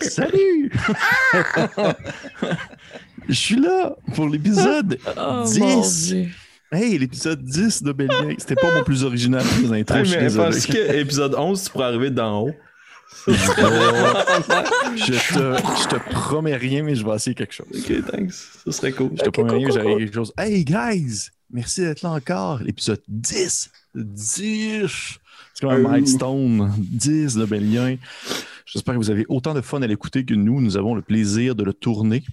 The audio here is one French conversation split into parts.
Salut! Je suis là pour l'épisode Oh, 10. mon Dieu. Hey, l'épisode 10 de Bélien. C'était pas mon plus original des Hey, intros, je suis mais désolé. parce que épisode 11, tu pourrais arriver d'en haut. Je te, je te promets rien, mais je vais essayer quelque chose. Ok, thanks. Ça serait cool. Je te promets rien, j'arrive quelque chose. Hey, guys! Merci d'être là encore. L'épisode 10. 10. C'est un Euh. milestone. 10 de Bélien. J'espère que vous avez autant de fun à l'écouter que nous. Nous avons le plaisir de le tourner.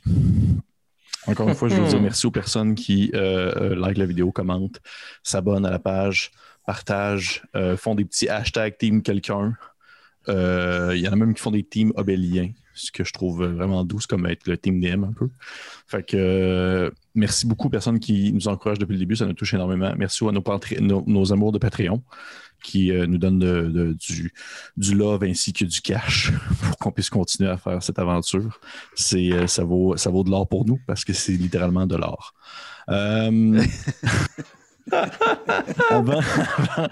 Encore une fois, je veux dire merci aux personnes qui euh, euh, like la vidéo, commentent, s'abonnent à la page, partagent, euh, font des petits hashtags team quelqu'un. Euh, Il y en a même qui font des teams obéliens, ce que je trouve vraiment douce comme être le team DM un peu. Fait que euh, merci beaucoup aux personnes qui nous encouragent depuis le début, ça nous touche énormément. Merci à nos, amours de Patreon qui euh, nous donnent du, du love ainsi que du cash pour qu'on puisse continuer à faire cette aventure. Ça, vaut, ça vaut de l'or pour nous parce que c'est littéralement de l'or. Avant, avant,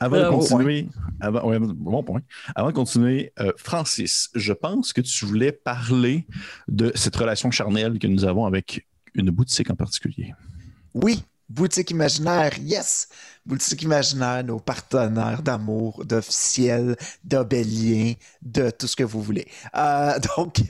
avant de continuer, avant, ouais, bon point. Avant de continuer, euh, Francis, je pense que tu voulais parler de cette relation charnelle que nous avons avec une boutique en particulier. Oui, boutique imaginaire, yes! Boutique imaginaire, nos partenaires d'amour, d'officiel, d'obélien, de tout ce que vous voulez. Euh, donc,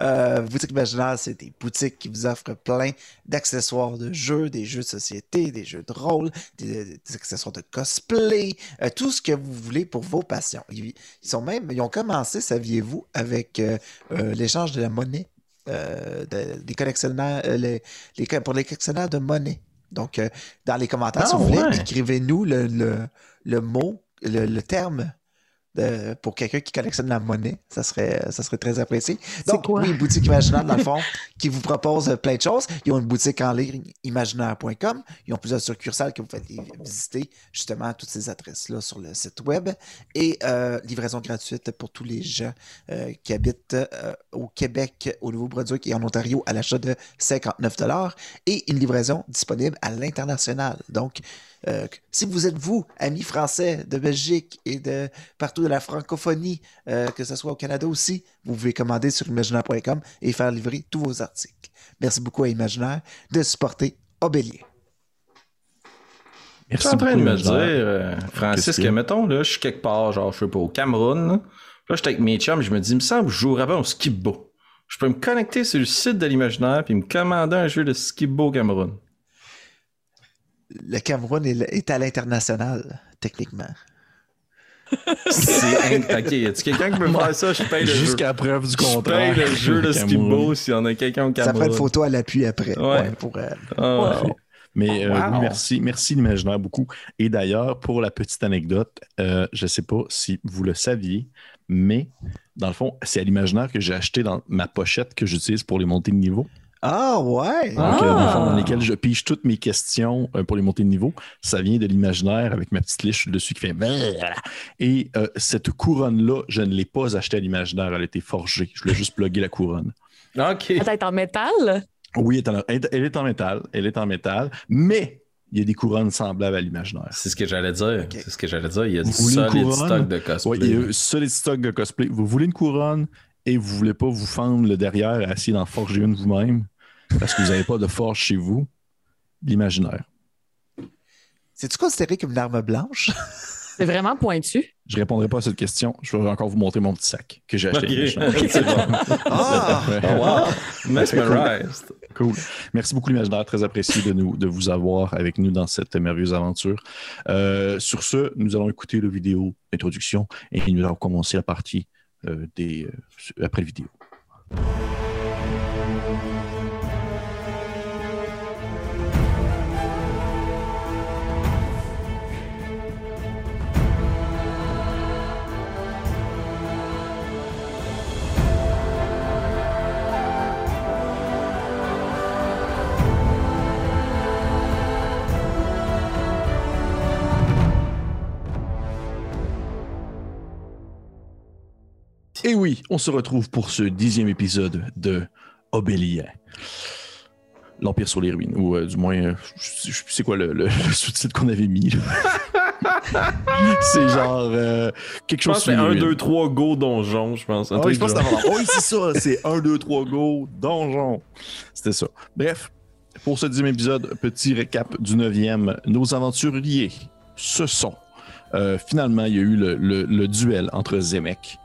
euh, boutique imaginaire, c'est des boutiques qui vous offrent plein d'accessoires de jeux, des jeux de société, des jeux de rôle, des, accessoires de cosplay, euh, tout ce que vous voulez pour vos passions. Ils, sont même, ils ont commencé, saviez-vous, avec euh, euh, l'échange de la monnaie. euh, de- des collectionneurs, euh, pour les collectionneurs de monnaie. Donc, euh, dans les commentaires, Ah, si vous voulez, ouais. écrivez-nous le, le, le mot, le, le terme pour quelqu'un qui collectionne la monnaie. Ça serait, ça serait très apprécié. Donc, quoi? oui, boutique imaginaire, dans le fond, qui vous propose plein de choses. Ils ont une boutique en ligne, imaginaire.com. Ils ont plusieurs succursales que vous faites visiter, justement, toutes ces adresses-là sur le site web. Et euh, livraison gratuite pour tous les gens euh, qui habitent euh, au Québec, au Nouveau-Brunswick et en Ontario à l'achat de 59 et une livraison disponible à l'international. Donc, euh, si vous êtes vous, amis français de Belgique et de partout de la francophonie, euh, que ce soit au Canada aussi, vous pouvez commander sur imaginaire.com et faire livrer tous vos articles. Merci beaucoup à Imaginaire de supporter Obélier. Je suis en train de me dire, euh, Francis, que a? mettons, là, je suis quelque part, genre, je sais pas, au Cameroun. Là, Là, j'étais avec mes chums, je me dis, il me semble que je jouerais bien au skibbo. Je peux me connecter sur le site de l'imaginaire puis me commander un jeu de skibbo au Cameroun. Le Cameroun est, est à l'international, techniquement. C'est Ok, y a-tu quelqu'un qui peut faire ça? Je paye le jeu. Jusqu'à preuve du Je paye contraire. le jeu de skibbo s'il y en a quelqu'un au Ça Cameroun. prend une photo à l'appui après. Ouais. Ouais, pour, euh, Ah, ouais. Mais euh, Wow. oui, merci, merci l'imaginaire beaucoup. Et d'ailleurs, pour la petite anecdote, euh, je ne sais pas si vous le saviez, mais dans le fond, c'est à l'imaginaire que j'ai acheté dans ma pochette que j'utilise pour les montées de niveau. Ah ouais! Ah. Donc, euh, dans, le fond, dans lesquelles je pige toutes mes questions euh, pour les montées de niveau. Ça vient de l'imaginaire avec ma petite liche dessus qui fait. Et euh, cette couronne-là, je ne l'ai pas achetée à l'imaginaire. Elle a été forgée. Je voulais juste plugger la couronne. Ok. Elle est en métal? Oui, elle est en- métal. Elle est en métal. Mais il y a des couronnes semblables à l'imaginaire. C'est ce que j'allais dire. C'est ce que j'allais dire. Il y a du solide stock de cosplay. Oui, il y a solide stock de cosplay. Vous voulez une couronne? Et vous voulez pas vous fendre le derrière et essayer d'en forger une vous-même parce que vous n'avez pas de forge chez vous. L'imaginaire. C'est-tu considéré comme une arme blanche? C'est vraiment pointu. Je répondrai pas à cette question. Je vais encore vous montrer mon petit sac que j'ai acheté. Bon. Ah! Oh, wow. Mesmerized. Cool. Merci beaucoup, l'imaginaire. Très apprécié de, nous, de vous avoir avec nous dans cette merveilleuse aventure. Euh, sur ce, nous allons écouter la vidéo d'introduction et nous allons commencer la partie euh, des, euh, après la vidéo. Et oui, on se retrouve pour ce dixième épisode de Obélien. L'Empire sur les ruines, ou euh, du moins, euh, je sais quoi le, le- le sous-titre qu'on avait mis. c'est genre euh, quelque Je pense chose que c'est sur 1, les 2, ruines. 3, go donjon, je pense. Un Ah oui, je pense que c'est ça. C'est 1, 2, 3, go, donjon. C'était ça. Bref, pour ce dixième épisode, petit récap du neuvième. Nos aventuriers, ce sont. euh, finalement, il y a eu le, le- le duel entre Zemek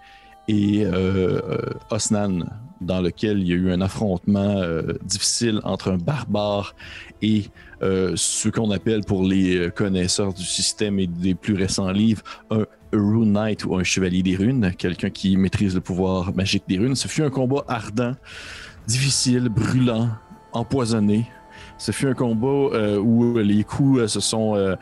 et euh, euh, Osnan, dans lequel il y a eu un affrontement euh, difficile entre un barbare et ce qu'on appelle pour les connaisseurs du système et des plus récents livres un Rune Knight ou un chevalier des runes, quelqu'un qui maîtrise le pouvoir magique des runes. Ce fut un combat ardent, difficile, brûlant, empoisonné. Ce fut un combat euh, où les coups euh, se sont euh,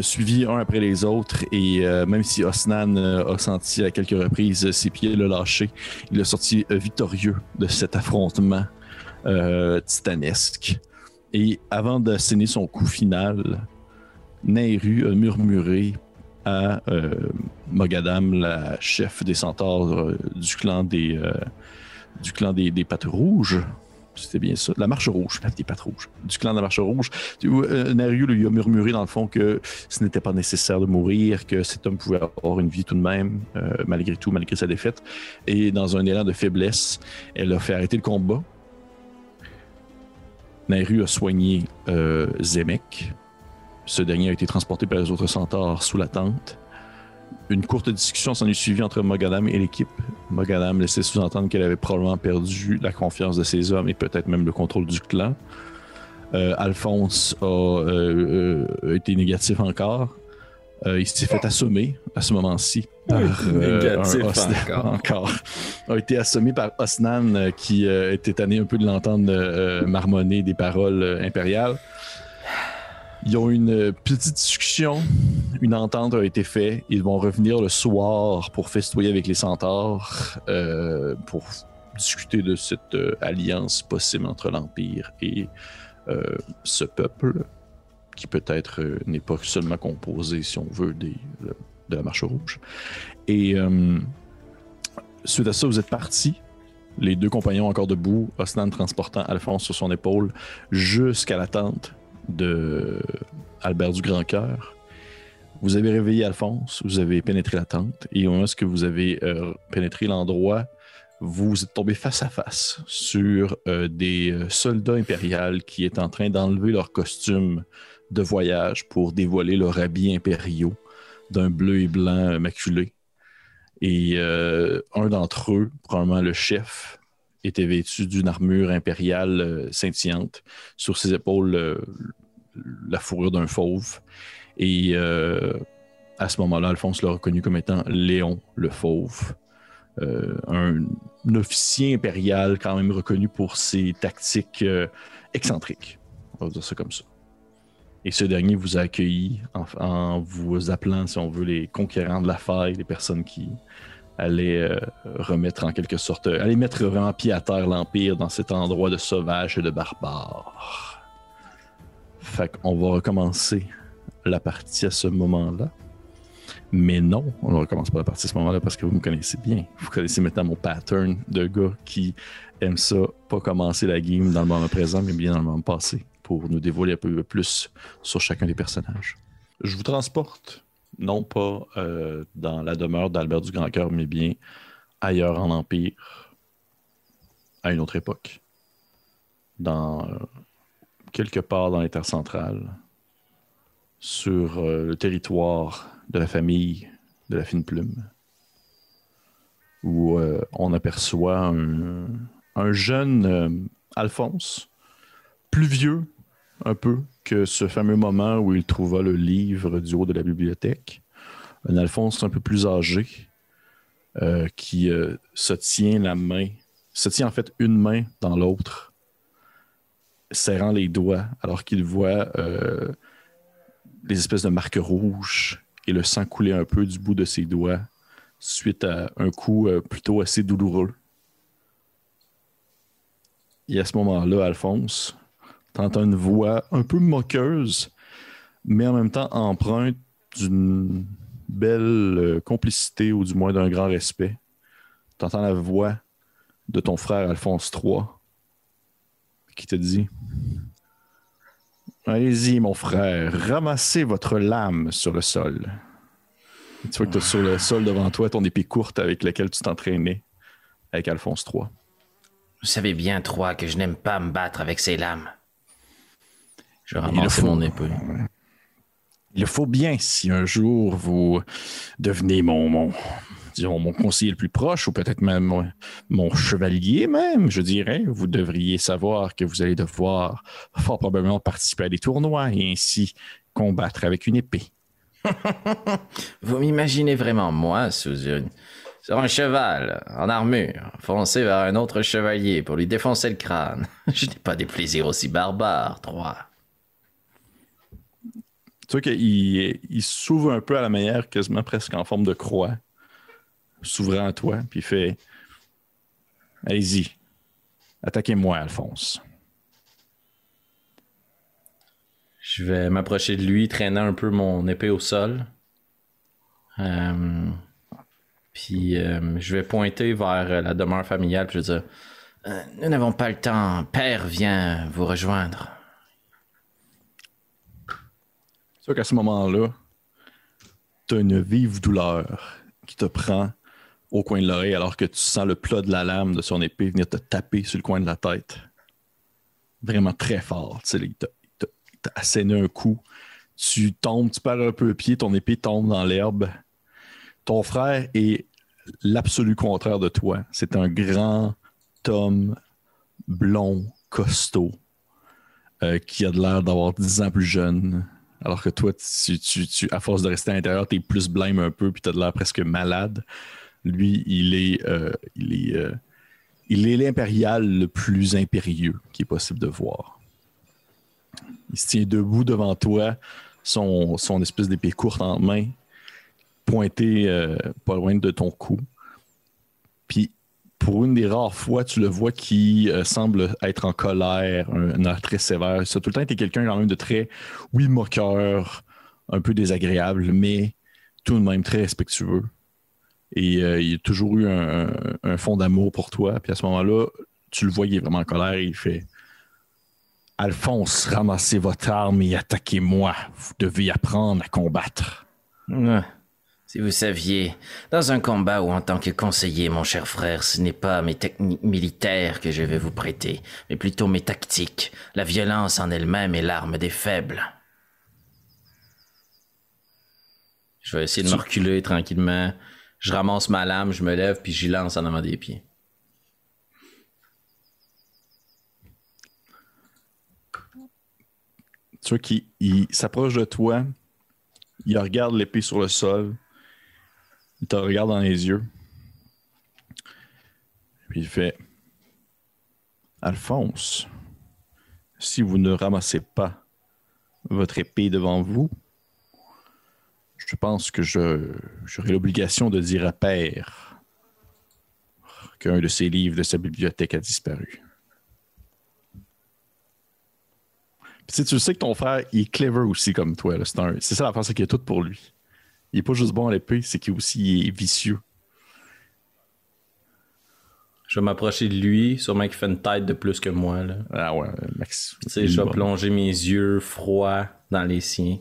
suivis un après les autres et même si Osnan a senti à quelques reprises ses pieds le lâcher, il est sorti victorieux de cet affrontement titanesque. Et avant d'asséner son coup final, Nairu a murmuré à Mogadam, la chef des centaures du clan des, du clan des, des pattes rouges. C'était bien ça. La marche rouge, la des pattes rouges. Du clan de la marche rouge. Euh, Nariu lui a murmuré, dans le fond, que ce n'était pas nécessaire de mourir, que cet homme pouvait avoir une vie tout de même, euh, malgré tout, malgré sa défaite. Et dans un élan de faiblesse, elle a fait arrêter le combat. Nairu a soigné euh, Zemek. Ce dernier a été transporté par les autres centaures sous la tente. Une courte discussion s'en est suivie entre Mogadam et l'équipe. Mogadam laissait sous-entendre qu'elle avait probablement perdu la confiance de ses hommes et peut-être même le contrôle du clan. Euh, Alphonse a euh, euh, été négatif encore. Il s'est fait assommer à ce moment-ci par Négatif un Osnan- encore. encore. A été assommé par Osnan qui était tanné un peu de l'entendre marmonner des paroles impériales. Ils ont une petite discussion, une entente a été faite. Ils vont revenir le soir pour festoyer avec les centaures, euh, pour discuter de cette euh, alliance possible entre l'Empire et euh, ce peuple, qui peut-être n'est pas seulement composé, si on veut, des, de la Marche Rouge. Et suite à ça, vous êtes partis. Les deux compagnons encore debout, Osnan transportant Alphonse sur son épaule jusqu'à la tente de Albert du Grand Cœur. Vous avez réveillé Alphonse, vous avez pénétré la tente, et au moment où vous avez euh, pénétré l'endroit, vous êtes tombé face à face sur euh, des euh, soldats impériaux qui étaient en train d'enlever leur costume de voyage pour dévoiler leurs habits impériaux d'un bleu et blanc maculé. Et un d'entre eux, probablement le chef, était vêtu d'une armure impériale euh, scintillante. Sur ses épaules, euh, la fourrure d'un fauve. Et euh, à ce moment-là, Alphonse l'a reconnu comme étant Léon le Fauve. Un, officier impérial quand même reconnu pour ses tactiques excentriques. On va dire ça comme ça. Et ce dernier vous a accueilli en, en vous appelant, si on veut, les conquérants de la faille, les personnes qui allaient euh, remettre en quelque sorte, euh, allaient mettre vraiment pied à terre l'Empire dans cet endroit de sauvage et de barbare. Fait qu'on va recommencer la partie à ce moment-là. Mais non, on ne recommence pas la partie à ce moment-là parce que vous me connaissez bien. Vous connaissez maintenant mon pattern de gars qui aime ça, pas commencer la game dans le moment présent, mais bien dans le moment passé, pour nous dévoiler un peu plus sur chacun des personnages. Je vous transporte, non pas euh, dans la demeure d'Albert du Grand Cœur, mais bien ailleurs en Empire, à une autre époque, dans euh, quelque part dans les terres centrales, sur euh, le territoire de la famille de la fine plume, où on aperçoit un, un jeune Alphonse, plus vieux un peu que ce fameux moment où il trouva le livre du haut de la bibliothèque. Un Alphonse un peu plus âgé, euh, qui euh, se tient la main, se tient en fait une main dans l'autre, serrant les doigts, alors qu'il voit euh, les espèces de marques rouges et le sang couler un peu du bout de ses doigts suite à un coup euh, plutôt assez douloureux. Et à ce moment-là, Alphonse, t'entends une voix un peu moqueuse, mais en même temps empreinte d'une belle euh, complicité ou du moins d'un grand respect. T'entends la voix de ton frère Alphonse III qui te dit Allez-y, mon frère, ramassez votre lame sur le sol. Tu vois que tu as sur le sol devant toi ton épée courte avec laquelle tu t'entraînais avec Alphonse III. Vous savez bien, toi, que je n'aime pas me battre avec ces lames. Je ramasse faut. mon épée. Il le faut bien si un jour vous devenez mon, mon, disons, mon conseiller le plus proche ou peut-être même mon, mon chevalier même, je dirais. Vous devriez savoir que vous allez devoir fort probablement participer à des tournois et ainsi combattre avec une épée. Vous m'imaginez vraiment, moi, sous une... Sur un cheval, en armure, foncer vers un autre chevalier pour lui défoncer le crâne. Je n'ai pas des plaisirs aussi barbares, trois. Tu vois qu'il il s'ouvre un peu à la manière, quasiment presque en forme de croix, s'ouvrant à toi, puis il fait Allez-y, attaquez-moi, Alphonse. Je vais m'approcher de lui, traînant un peu mon épée au sol. Euh, puis euh, je vais pointer vers la demeure familiale, puis je vais dire Euh, nous n'avons pas le temps. Père vient vous rejoindre. Tu vois qu'à ce moment-là, tu as une vive douleur qui te prend au coin de l'oreille alors que tu sens le plat de la lame de son épée venir te taper sur le coin de la tête. Vraiment très fort. Il t'a asséné un coup. Tu tombes, tu perds un peu le pied, ton épée tombe dans l'herbe. Ton frère est l'absolu contraire de toi. C'est un grand homme blond, costaud, euh, qui a de l'air d'avoir 10 ans plus jeune. Alors que toi, tu, tu- tu- à force de rester à l'intérieur, tu es plus blême un peu, puis tu as de l'air presque malade. Lui, il est, euh, il est, euh, il est l'impérial le plus impérieux qui est possible de voir. Il se tient debout devant toi, son, son espèce d'épée courte en main, pointée euh, pas loin de ton cou. Puis, pour une des rares fois, tu le vois qui euh, semble être en colère, un, un très sévère. Ça a tout le temps été quelqu'un quand même de très, oui, moqueur, un peu désagréable, mais tout de même très respectueux. Et euh, il a toujours eu un, fond d'amour pour toi. Puis à ce moment-là, tu le vois, il est vraiment en colère et il fait Alphonse, ramassez votre arme et attaquez-moi. Vous devez apprendre à combattre. Ah, Si vous saviez, dans un combat ou en tant que conseiller, mon cher frère, ce n'est pas mes techniques militaires que je vais vous prêter, mais plutôt mes tactiques. La violence en elle-même est l'arme des faibles. Je vais essayer de me reculer tranquillement. Je ramasse ma lame, je me lève, puis j'y lance en avant des pieds. Tu vois qu'il il s'approche de toi, il regarde l'épée sur le sol, il te regarde dans les yeux, puis il fait Alphonse, si vous ne ramassez pas votre épée devant vous, je pense que j'aurai l'obligation de dire à Père qu'un de ses livres de sa bibliothèque a disparu. Puis, tu sais, tu sais que ton frère, est clever aussi comme toi. C'est, ça la face qu'il a tout pour lui. Il est pas juste bon à l'épée, c'est qu'il aussi il est vicieux. Je vais m'approcher de lui, sûrement qu'il fait une tête de plus que moi. Là. Ah ouais, Max. Tu sais, je vais plonger mes yeux froids dans les siens.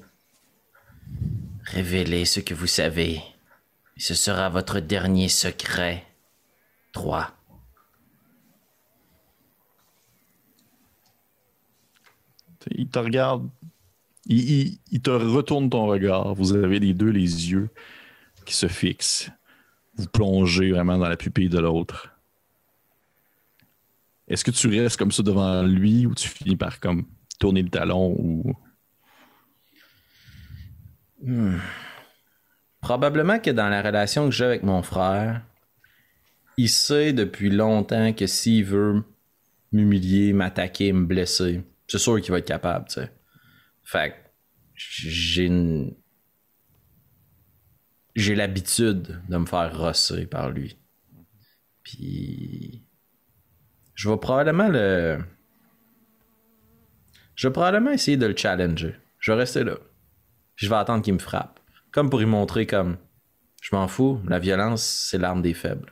Révélez ce que vous savez. Ce sera votre dernier secret. 3. Il te regarde, il, te retourne ton regard. Vous avez les deux les yeux qui se fixent. Vous plongez vraiment dans la pupille de l'autre. Est-ce que tu restes comme ça devant lui ou tu finis par comme tourner le talon ou? Probablement que dans la relation que j'ai avec mon frère, il sait depuis longtemps que s'il veut m'humilier, m'attaquer, me blesser, c'est sûr qu'il va être capable, tu sais. Fait j'ai une... J'ai l'habitude de me faire rosser par lui. Puis... Je vais probablement le... Je vais probablement essayer de le challenger. Je vais rester là. Je vais attendre qu'il me frappe. Comme pour lui montrer comme je m'en fous, la violence, c'est l'arme des faibles.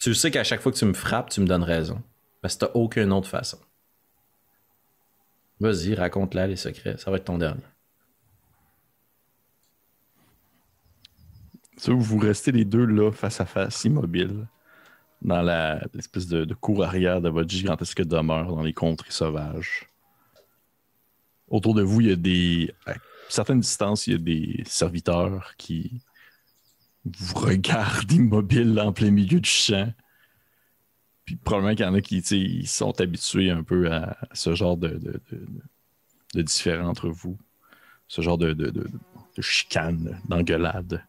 Tu sais qu'à chaque fois que tu me frappes, tu me donnes raison. Parce que t'as aucune autre façon. Vas-y, raconte-la les secrets. Ça va être ton dernier. Ça, vous restez les deux là, face à face, immobiles, dans l'espèce de, de cour arrière de votre gigantesque demeure dans les contrées sauvages. Autour de vous, il y a des. À certaines distances, il y a des serviteurs qui vous regardent immobiles en plein milieu du champ. Puis probablement qu'il y en a qui ils sont habitués un peu à ce genre de, de, de, entre vous. Ce genre de, de, chicane, d'engueulade.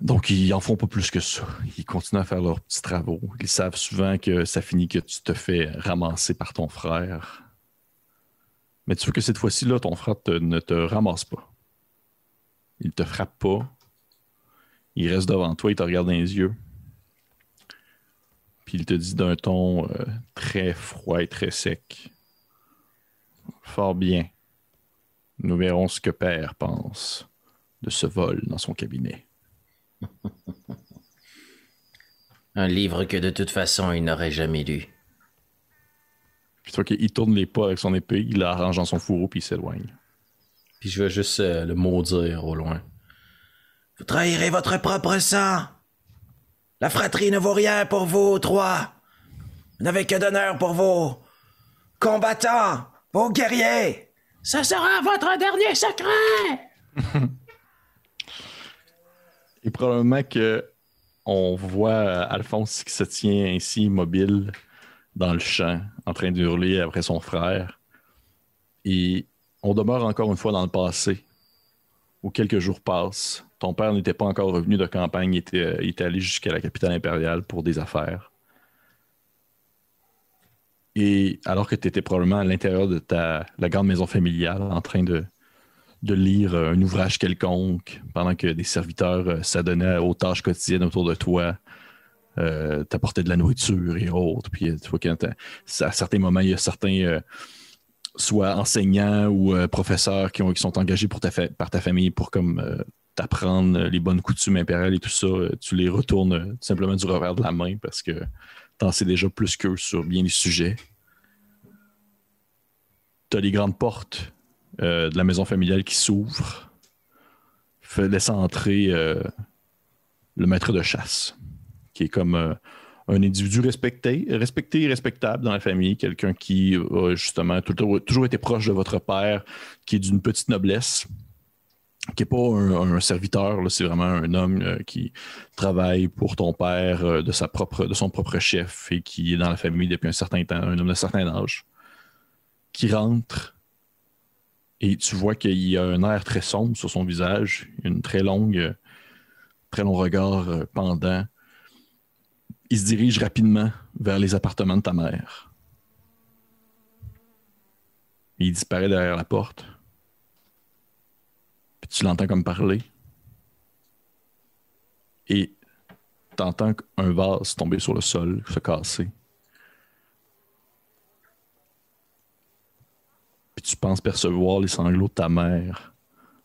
Donc, ils en font pas plus que ça. Ils continuent à faire leurs petits travaux. Ils savent souvent que ça finit que tu te fais ramasser par ton frère. Mais tu veux que cette fois-ci, là, ton frère ne te ramasse pas. Il te frappe pas. Il reste devant toi, il te regarde dans les yeux. Puis il te dit d'un ton euh, très froid et très sec. Fort bien. Nous verrons ce que Père pense de ce vol dans son cabinet. Un livre que de toute façon il n'aurait jamais lu. Puis tu vois qu'il tourne les pas avec son épée, il l'arrange dans son fourreau, puis il s'éloigne. Puis je vais juste euh, le maudire au loin. Vous trahirez votre propre sang. La fratrie ne vaut rien pour vous trois. Vous n'avez que d'honneur pour vos combattants, vos guerriers. Ce sera votre dernier secret. Et probablement que on voit euh, Alphonse qui se tient ainsi immobile dans le champ, en train de hurler après son frère. Et on demeure encore une fois dans le passé, où quelques jours passent. Ton père n'était pas encore revenu de campagne, il était, euh, il était allé jusqu'à la capitale impériale pour des affaires. Et alors que tu étais probablement à l'intérieur de ta, la grande maison familiale, en train de, de lire euh, un ouvrage quelconque pendant que des serviteurs euh, s'adonnaient aux tâches quotidiennes autour de toi, t'apportaient de la nourriture et autres. Puis tu vois qu'à certains moments, il y a certains, soit enseignants ou professeurs qui, ont, qui sont engagés pour par ta famille pour comme t'apprendre les bonnes coutumes impériales et tout ça. Euh, tu les retournes euh, tout simplement du revers de la main parce que t'en sais déjà plus qu'eux sur bien les sujets. T'as les grandes portes euh, de la maison familiale qui s'ouvre, fait laissant entrer euh, le maître de chasse, qui est comme euh, un individu respecté, respecté et respectable dans la famille, quelqu'un qui a justement toujours été proche de votre père, qui est d'une petite noblesse, qui n'est pas un, serviteur, c'est vraiment un homme euh, qui travaille pour ton père euh, de, sa propre, de son propre chef et qui est dans la famille depuis un certain temps, un homme de certain âge, qui rentre et tu vois qu'il a un air très sombre sur son visage, une très longue, euh, très long regard pendant. Il se dirige rapidement vers les appartements de ta mère. Il disparaît derrière la porte. Tu l'entends comme parler. Et tu entends un vase tomber sur le sol, se casser. Puis tu penses percevoir les sanglots de ta mère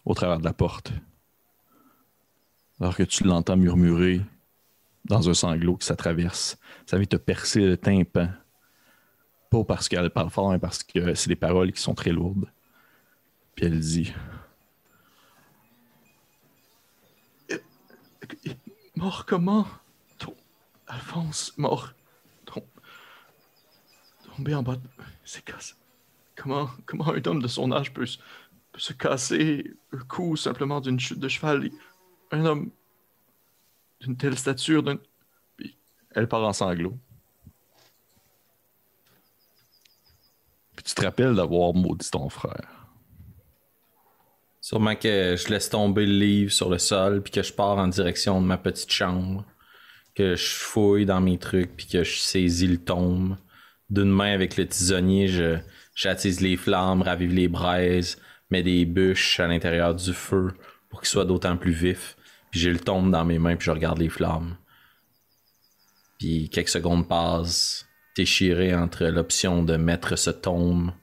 au travers de la porte. Alors que tu l'entends murmurer dans un sanglot qui s'atraverse. Ça vient te percer le tympan. Pas parce qu'elle parle fort, mais parce que c'est des paroles qui sont très lourdes. Puis elle dit Mort comment? Ton- Alphonse, mort. Tom- Tombé en bas. de- C'est cassé. Comment, comment un homme de son âge peut, peut se casser le cou simplement d'une chute de cheval? Un homme d'une telle stature, d'un. Elle part en sanglots. Puis tu te rappelles d'avoir maudit ton frère. Sûrement que je laisse tomber le livre sur le sol, puis que je pars en direction de ma petite chambre, que je fouille dans mes trucs, puis que je saisis le tombe. D'une main avec le tisonnier, je j'attise les flammes, ravive les braises, mets des bûches à l'intérieur du feu pour qu'il soit d'autant plus vif. Puis j'ai le tombe dans mes mains, puis je regarde les flammes. Puis quelques secondes passent, déchiré entre l'option de mettre ce tombe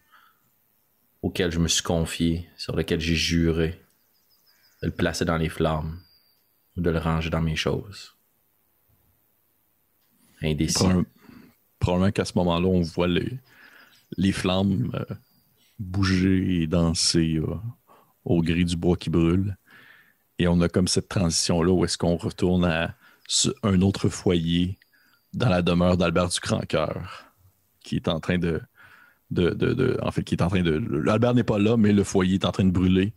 auquel je me suis confié, sur lequel j'ai juré de le placer dans les flammes ou de le ranger dans mes choses. Indécis. Probable- Probablement qu'à ce moment-là, on voit les, flammes euh, bouger et danser euh, au gris du bois qui brûle. Et on a comme cette transition-là où est-ce qu'on retourne à un autre foyer dans la demeure d'Albert du Crancoeur, qui est en train de, de, de- de- En fait, qui est en train de. Albert n'est pas là, mais le foyer est en train de brûler.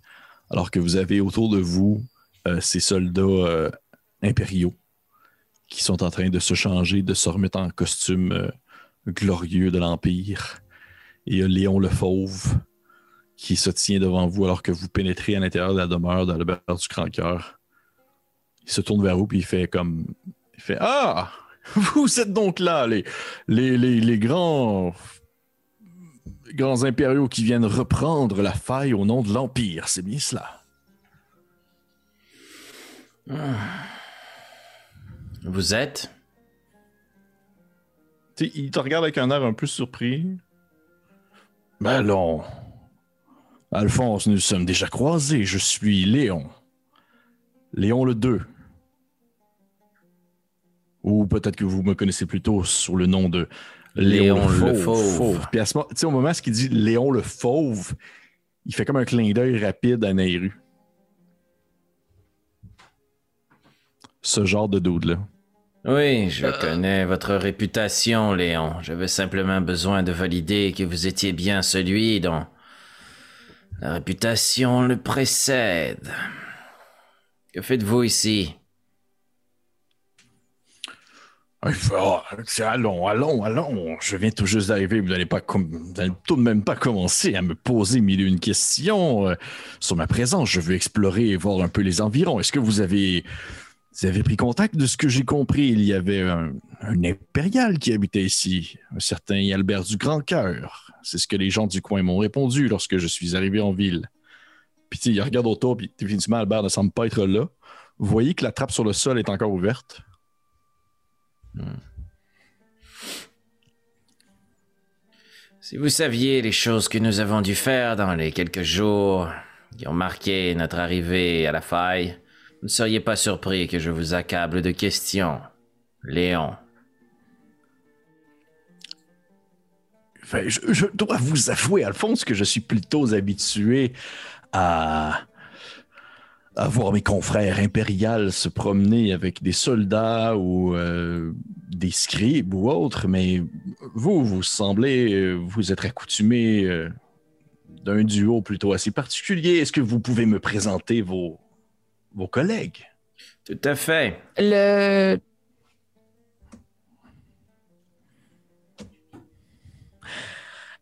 Alors que vous avez autour de vous euh, ces soldats euh, impériaux qui sont en train de se changer, de se remettre en costume euh, glorieux de l'Empire. Et Léon le Fauve qui se tient devant vous alors que vous pénétrez à l'intérieur de la demeure d'Albert du Crancoeur. Il se tourne vers vous puis il fait comme. Il fait Ah Vous êtes donc là, les, les, les, les grands. Grands impériaux qui viennent reprendre la faille au nom de l'Empire, c'est bien cela. Vous êtes? Il te regarde avec un air un peu surpris. Ben non. Alphonse, nous sommes déjà croisés. Je suis Léon. Léon le 2. Ou peut-être que vous me connaissez plutôt sous le nom de Léon le Fauve. Puis à ce moment, tu sais, au moment où il dit Léon le Fauve, il fait comme un clin d'œil rapide à Nairu. Ce genre de dude-là. Oui, je connais votre réputation, Léon. J'avais simplement besoin de valider que vous étiez bien celui dont la réputation le précède. Que faites-vous ici? Il fait, Ah, c'est- allons, allons, allons. Je viens tout juste d'arriver. Vous n'allez pas tout de même pas commencer à me poser mille une questions euh, sur ma présence. Je veux explorer et voir un peu les environs. Est-ce que vous avez, vous avez pris contact de ce que j'ai compris? Il y avait un, un impérial qui habitait ici, un certain Albert du Grand Cœur. C'est ce que les gens du coin m'ont répondu lorsque je suis arrivé en ville. Puis il regarde autour, puis définitivement, Albert ne semble pas être là. Vous voyez que la trappe sur le sol est encore ouverte. Si vous saviez les choses que nous avons dû faire dans les quelques jours qui ont marqué notre arrivée à la faille, vous ne seriez pas surpris que je vous accable de questions. Léon. Je dois vous avouer, Alphonse, que je suis plutôt habitué à, à voir mes confrères impériaux se promener avec des soldats ou euh, des scribes ou autres, mais vous, vous semblez euh, vous être accoutumé euh, d'un duo plutôt assez particulier. Est-ce que vous pouvez me présenter vos, vos collègues? Tout à fait. Le.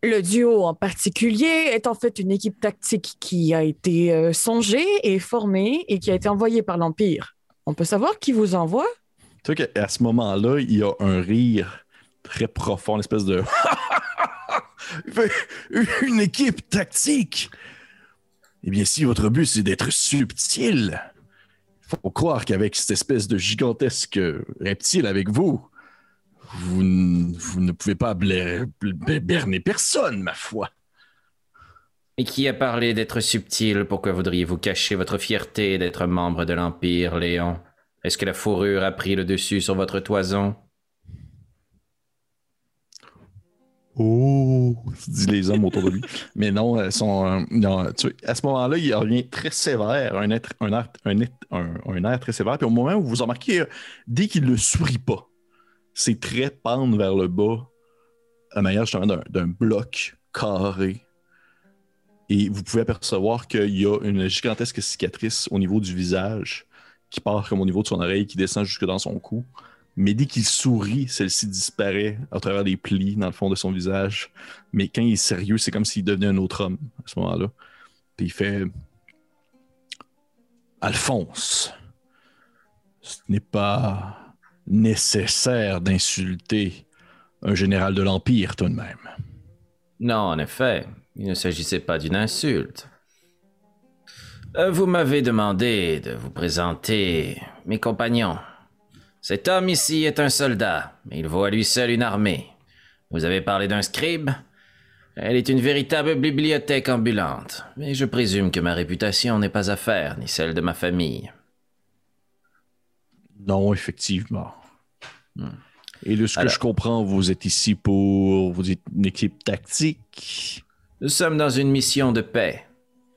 Le duo en particulier est en fait une équipe tactique qui a été euh, songée et formée et qui a été envoyée par l'Empire. On peut savoir qui vous envoie? Tu sais qu'à ce moment-là, il y a un rire très profond, une espèce de. une équipe tactique! Eh bien, si votre but c'est d'être subtil, il faut croire qu'avec cette espèce de gigantesque reptile avec vous, vous, ne pouvez pas berner personne, ma foi. Et qui a parlé d'être subtil? Pourquoi voudriez-vous cacher votre fierté d'être membre de l'Empire, Léon? Est-ce que la fourrure a pris le dessus sur votre toison? Oh, dit les hommes autour de lui. Mais non, elles sont, euh, non, tu sais, à ce moment-là, il revient très sévère, un, être, un, air, un, être- un- un air très sévère. Puis au moment où vous remarquez, euh, dès qu'il ne sourit pas, ses traits pendent vers le bas, à manière justement d'un, bloc carré. Et vous pouvez apercevoir qu'il y a une gigantesque cicatrice au niveau du visage qui part comme au niveau de son oreille, qui descend jusque dans son cou. Mais dès qu'il sourit, celle-ci disparaît à travers les plis dans le fond de son visage. Mais quand il est sérieux, c'est comme s'il devenait un autre homme à ce moment-là. Puis il fait Alphonse, ce n'est pas nécessaire d'insulter un général de l'Empire tout de même. Non, en effet, il ne s'agissait pas d'une insulte. Euh, Vous m'avez demandé de vous présenter mes compagnons. Cet homme ici est un soldat, mais il vaut à lui seul une armée. Vous avez parlé d'un scribe? Elle est une véritable bibliothèque ambulante, mais je présume que ma réputation n'est pas à faire, ni celle de ma famille. Non, effectivement. Et de ce que je comprends, vous êtes ici pour. Vous êtes une équipe tactique. Nous sommes dans une mission de paix.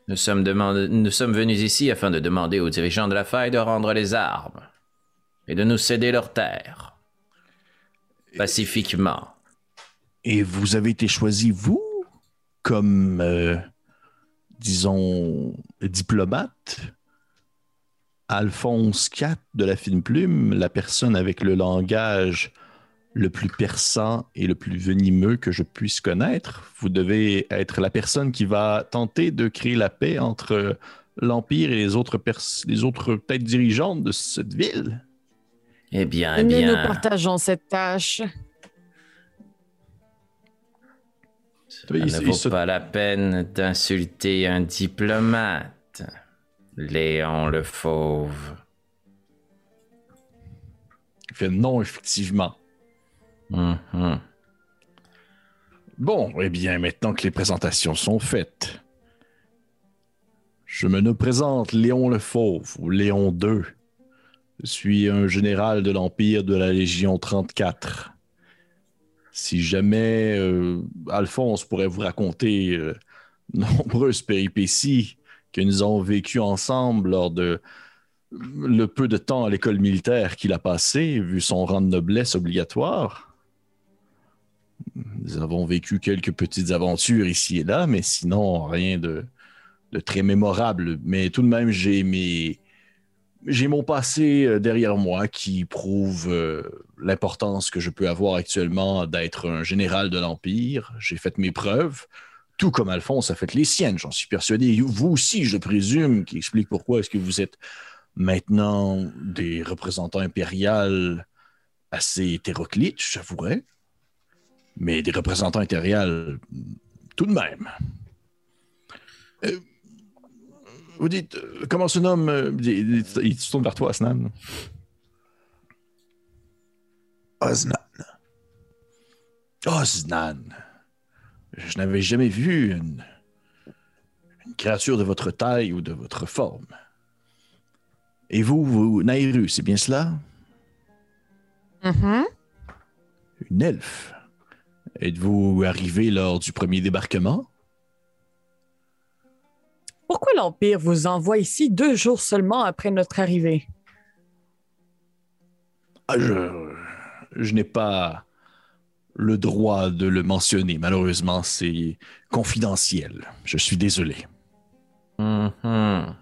Nous sommes, nous sommes venus ici afin de demander aux dirigeants de la faille de rendre les armes et de nous céder leurs terres. Pacifiquement. Et vous avez été choisi, vous, comme, euh, disons, diplomate? Alphonse IV de la fine plume, la personne avec le langage le plus perçant et le plus venimeux que je puisse connaître. Vous devez être la personne qui va tenter de créer la paix entre l'Empire et les autres, les autres têtes dirigeantes de cette ville. Eh bien, eh Nous nous bien. partageons cette tâche. Ça Il- ne vaut se- pas la peine d'insulter un diplomate. Léon le Fauve. Il fait non, effectivement. Mhm. Bon, eh bien, maintenant que les présentations sont faites, je me présente Léon le Fauve, ou Léon II. Je suis un général de l'Empire de la Légion 34. Si jamais euh, Alphonse pourrait vous raconter euh, nombreuses péripéties que nous avons vécues ensemble lors de le peu de temps à l'école militaire qu'il a passé, vu son rang de noblesse obligatoire. Nous avons vécu quelques petites aventures ici et là, mais sinon, rien de, de très mémorable. Mais tout de même, j'ai mes. J'ai mon passé euh, derrière moi qui prouve euh, l'importance que je peux avoir actuellement d'être un général de l'Empire. J'ai fait mes preuves, tout comme Alphonse a fait les siennes, j'en suis persuadé. Vous aussi, je présume, qui explique pourquoi est-ce que vous êtes maintenant des représentants impériaux assez hétéroclites, j'avouerais mais des représentants impériaux tout de même. Euh, vous dites, euh, comment se nomme euh, Il, se tourne vers toi, Asnan. Osnan. Osnan. Je n'avais jamais vu une, une créature de votre taille ou de votre forme. Et vous, vous Nairu, c'est bien cela? Mhm. Une elfe. Êtes-vous arrivé lors du premier débarquement? Pourquoi l'Empire vous envoie ici deux jours seulement après notre arrivée? Ah, je, je n'ai pas le droit de le mentionner. Malheureusement, c'est confidentiel. Je suis désolé. Mhm.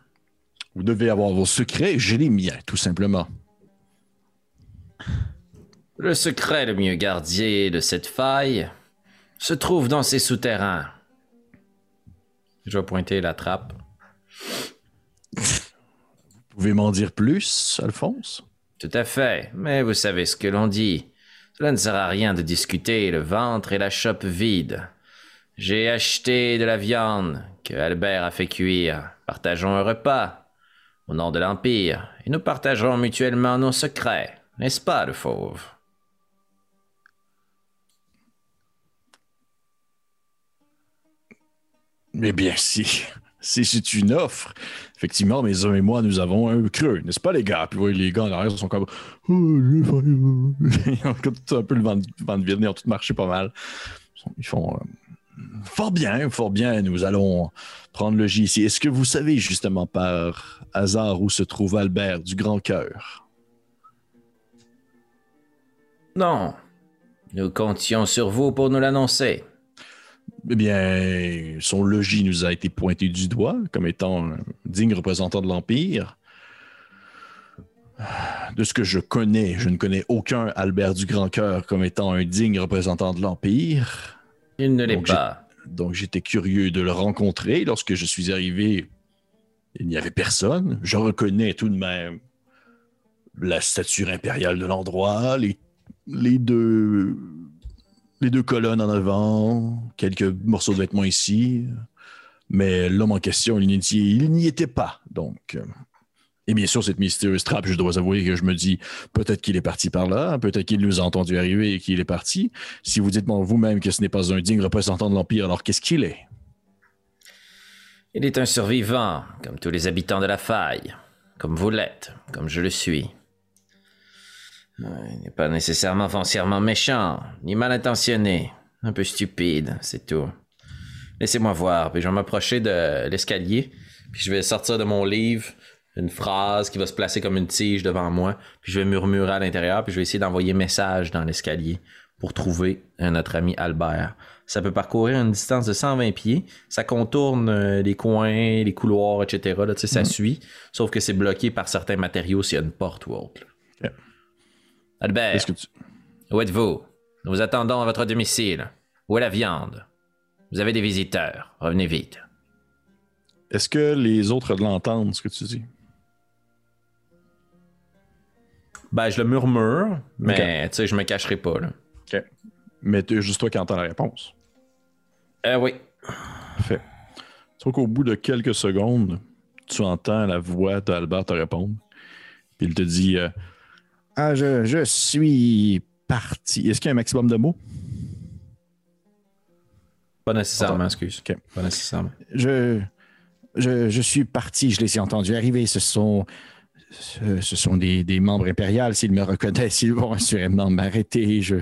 Vous devez avoir vos secrets, j'ai les miens, tout simplement. Le secret le mieux gardé de cette faille se trouve dans ses souterrains. Je vais pointer la trappe. Vous pouvez m'en dire plus, Alphonse? Tout à fait, mais vous savez ce que l'on dit. Cela ne sert à rien de discuter le ventre et la chope vide. J'ai acheté de la viande que Albert a fait cuire. Partageons un repas au nom de l'Empire et nous partagerons mutuellement nos secrets, n'est-ce pas, le fauve? Eh bien, si, c'est une offre, effectivement, mes hommes et moi, nous avons un creux, n'est-ce pas, les gars? Puis voyez, les gars en arrière sont comme. Oh, Ils ont comme tout un peu le vent de, vide, ils ont tout marché pas mal. Ils font. euh, fort bien, fort bien, nous allons prendre le J ici. Est-ce que vous savez justement par hasard où se trouve Albert du Grand Cœur? Non. Nous comptions sur vous pour nous l'annoncer. Eh bien, son logis nous a été pointé du doigt comme étant un digne représentant de l'Empire. De ce que je connais, je ne connais aucun Albert du Grand Cœur comme étant un digne représentant de l'Empire. Il ne l'est pas. Donc j'étais curieux de le rencontrer. Lorsque je suis arrivé, il n'y avait personne. Je reconnais tout de même la stature impériale de l'endroit, les, les deux les deux colonnes en avant, quelques morceaux de vêtements ici. Mais l'homme en question, il n'y était pas. Donc, et bien sûr, cette mystérieuse trappe, je dois avouer que je me dis peut-être qu'il est parti par là, peut-être qu'il nous a entendu arriver et qu'il est parti. Si vous dites vous-même que ce n'est pas un digne représentant de l'Empire, alors qu'est-ce qu'il est? Il est un survivant, comme tous les habitants de la faille. Comme vous l'êtes, comme je le suis. Il n'est pas nécessairement foncièrement méchant, ni mal intentionné. Un peu stupide, c'est tout. Laissez-moi voir, puis je vais m'approcher de l'escalier, puis je vais sortir de mon livre une phrase qui va se placer comme une tige devant moi, puis je vais murmurer à l'intérieur, puis je vais essayer d'envoyer message dans l'escalier pour trouver notre ami Albert. Ça peut parcourir une distance de 120 pieds. Ça contourne euh, les coins, les couloirs, etc. Là, tu sais, ça suit. Sauf que c'est bloqué par certains matériaux s'il y a une porte ou autre. Albert, Est-ce que tu... où êtes-vous? Nous vous attendons à votre domicile. Où est la viande? Vous avez des visiteurs. Revenez vite. Est-ce que les autres l'entendent, ce que tu dis? Ben, je le murmure, mais tu sais, je me cacherai pas. Là. OK. Mais c'est juste toi qui entends la réponse. Euh, oui. Parfait. Tu vois qu'au bout de quelques secondes, tu entends la voix d'Albert te répondre. Puis il te dit euh, Ah, je, je suis parti. Est-ce qu'il y a un maximum de mots? Pas nécessairement, excuse. OK. Pas nécessairement. Je, je, je suis parti, je les ai entendus arriver. Ce sont, ce, ce sont des, des membres impériaux. S'ils me reconnaissent, ils vont assurément m'arrêter. Je,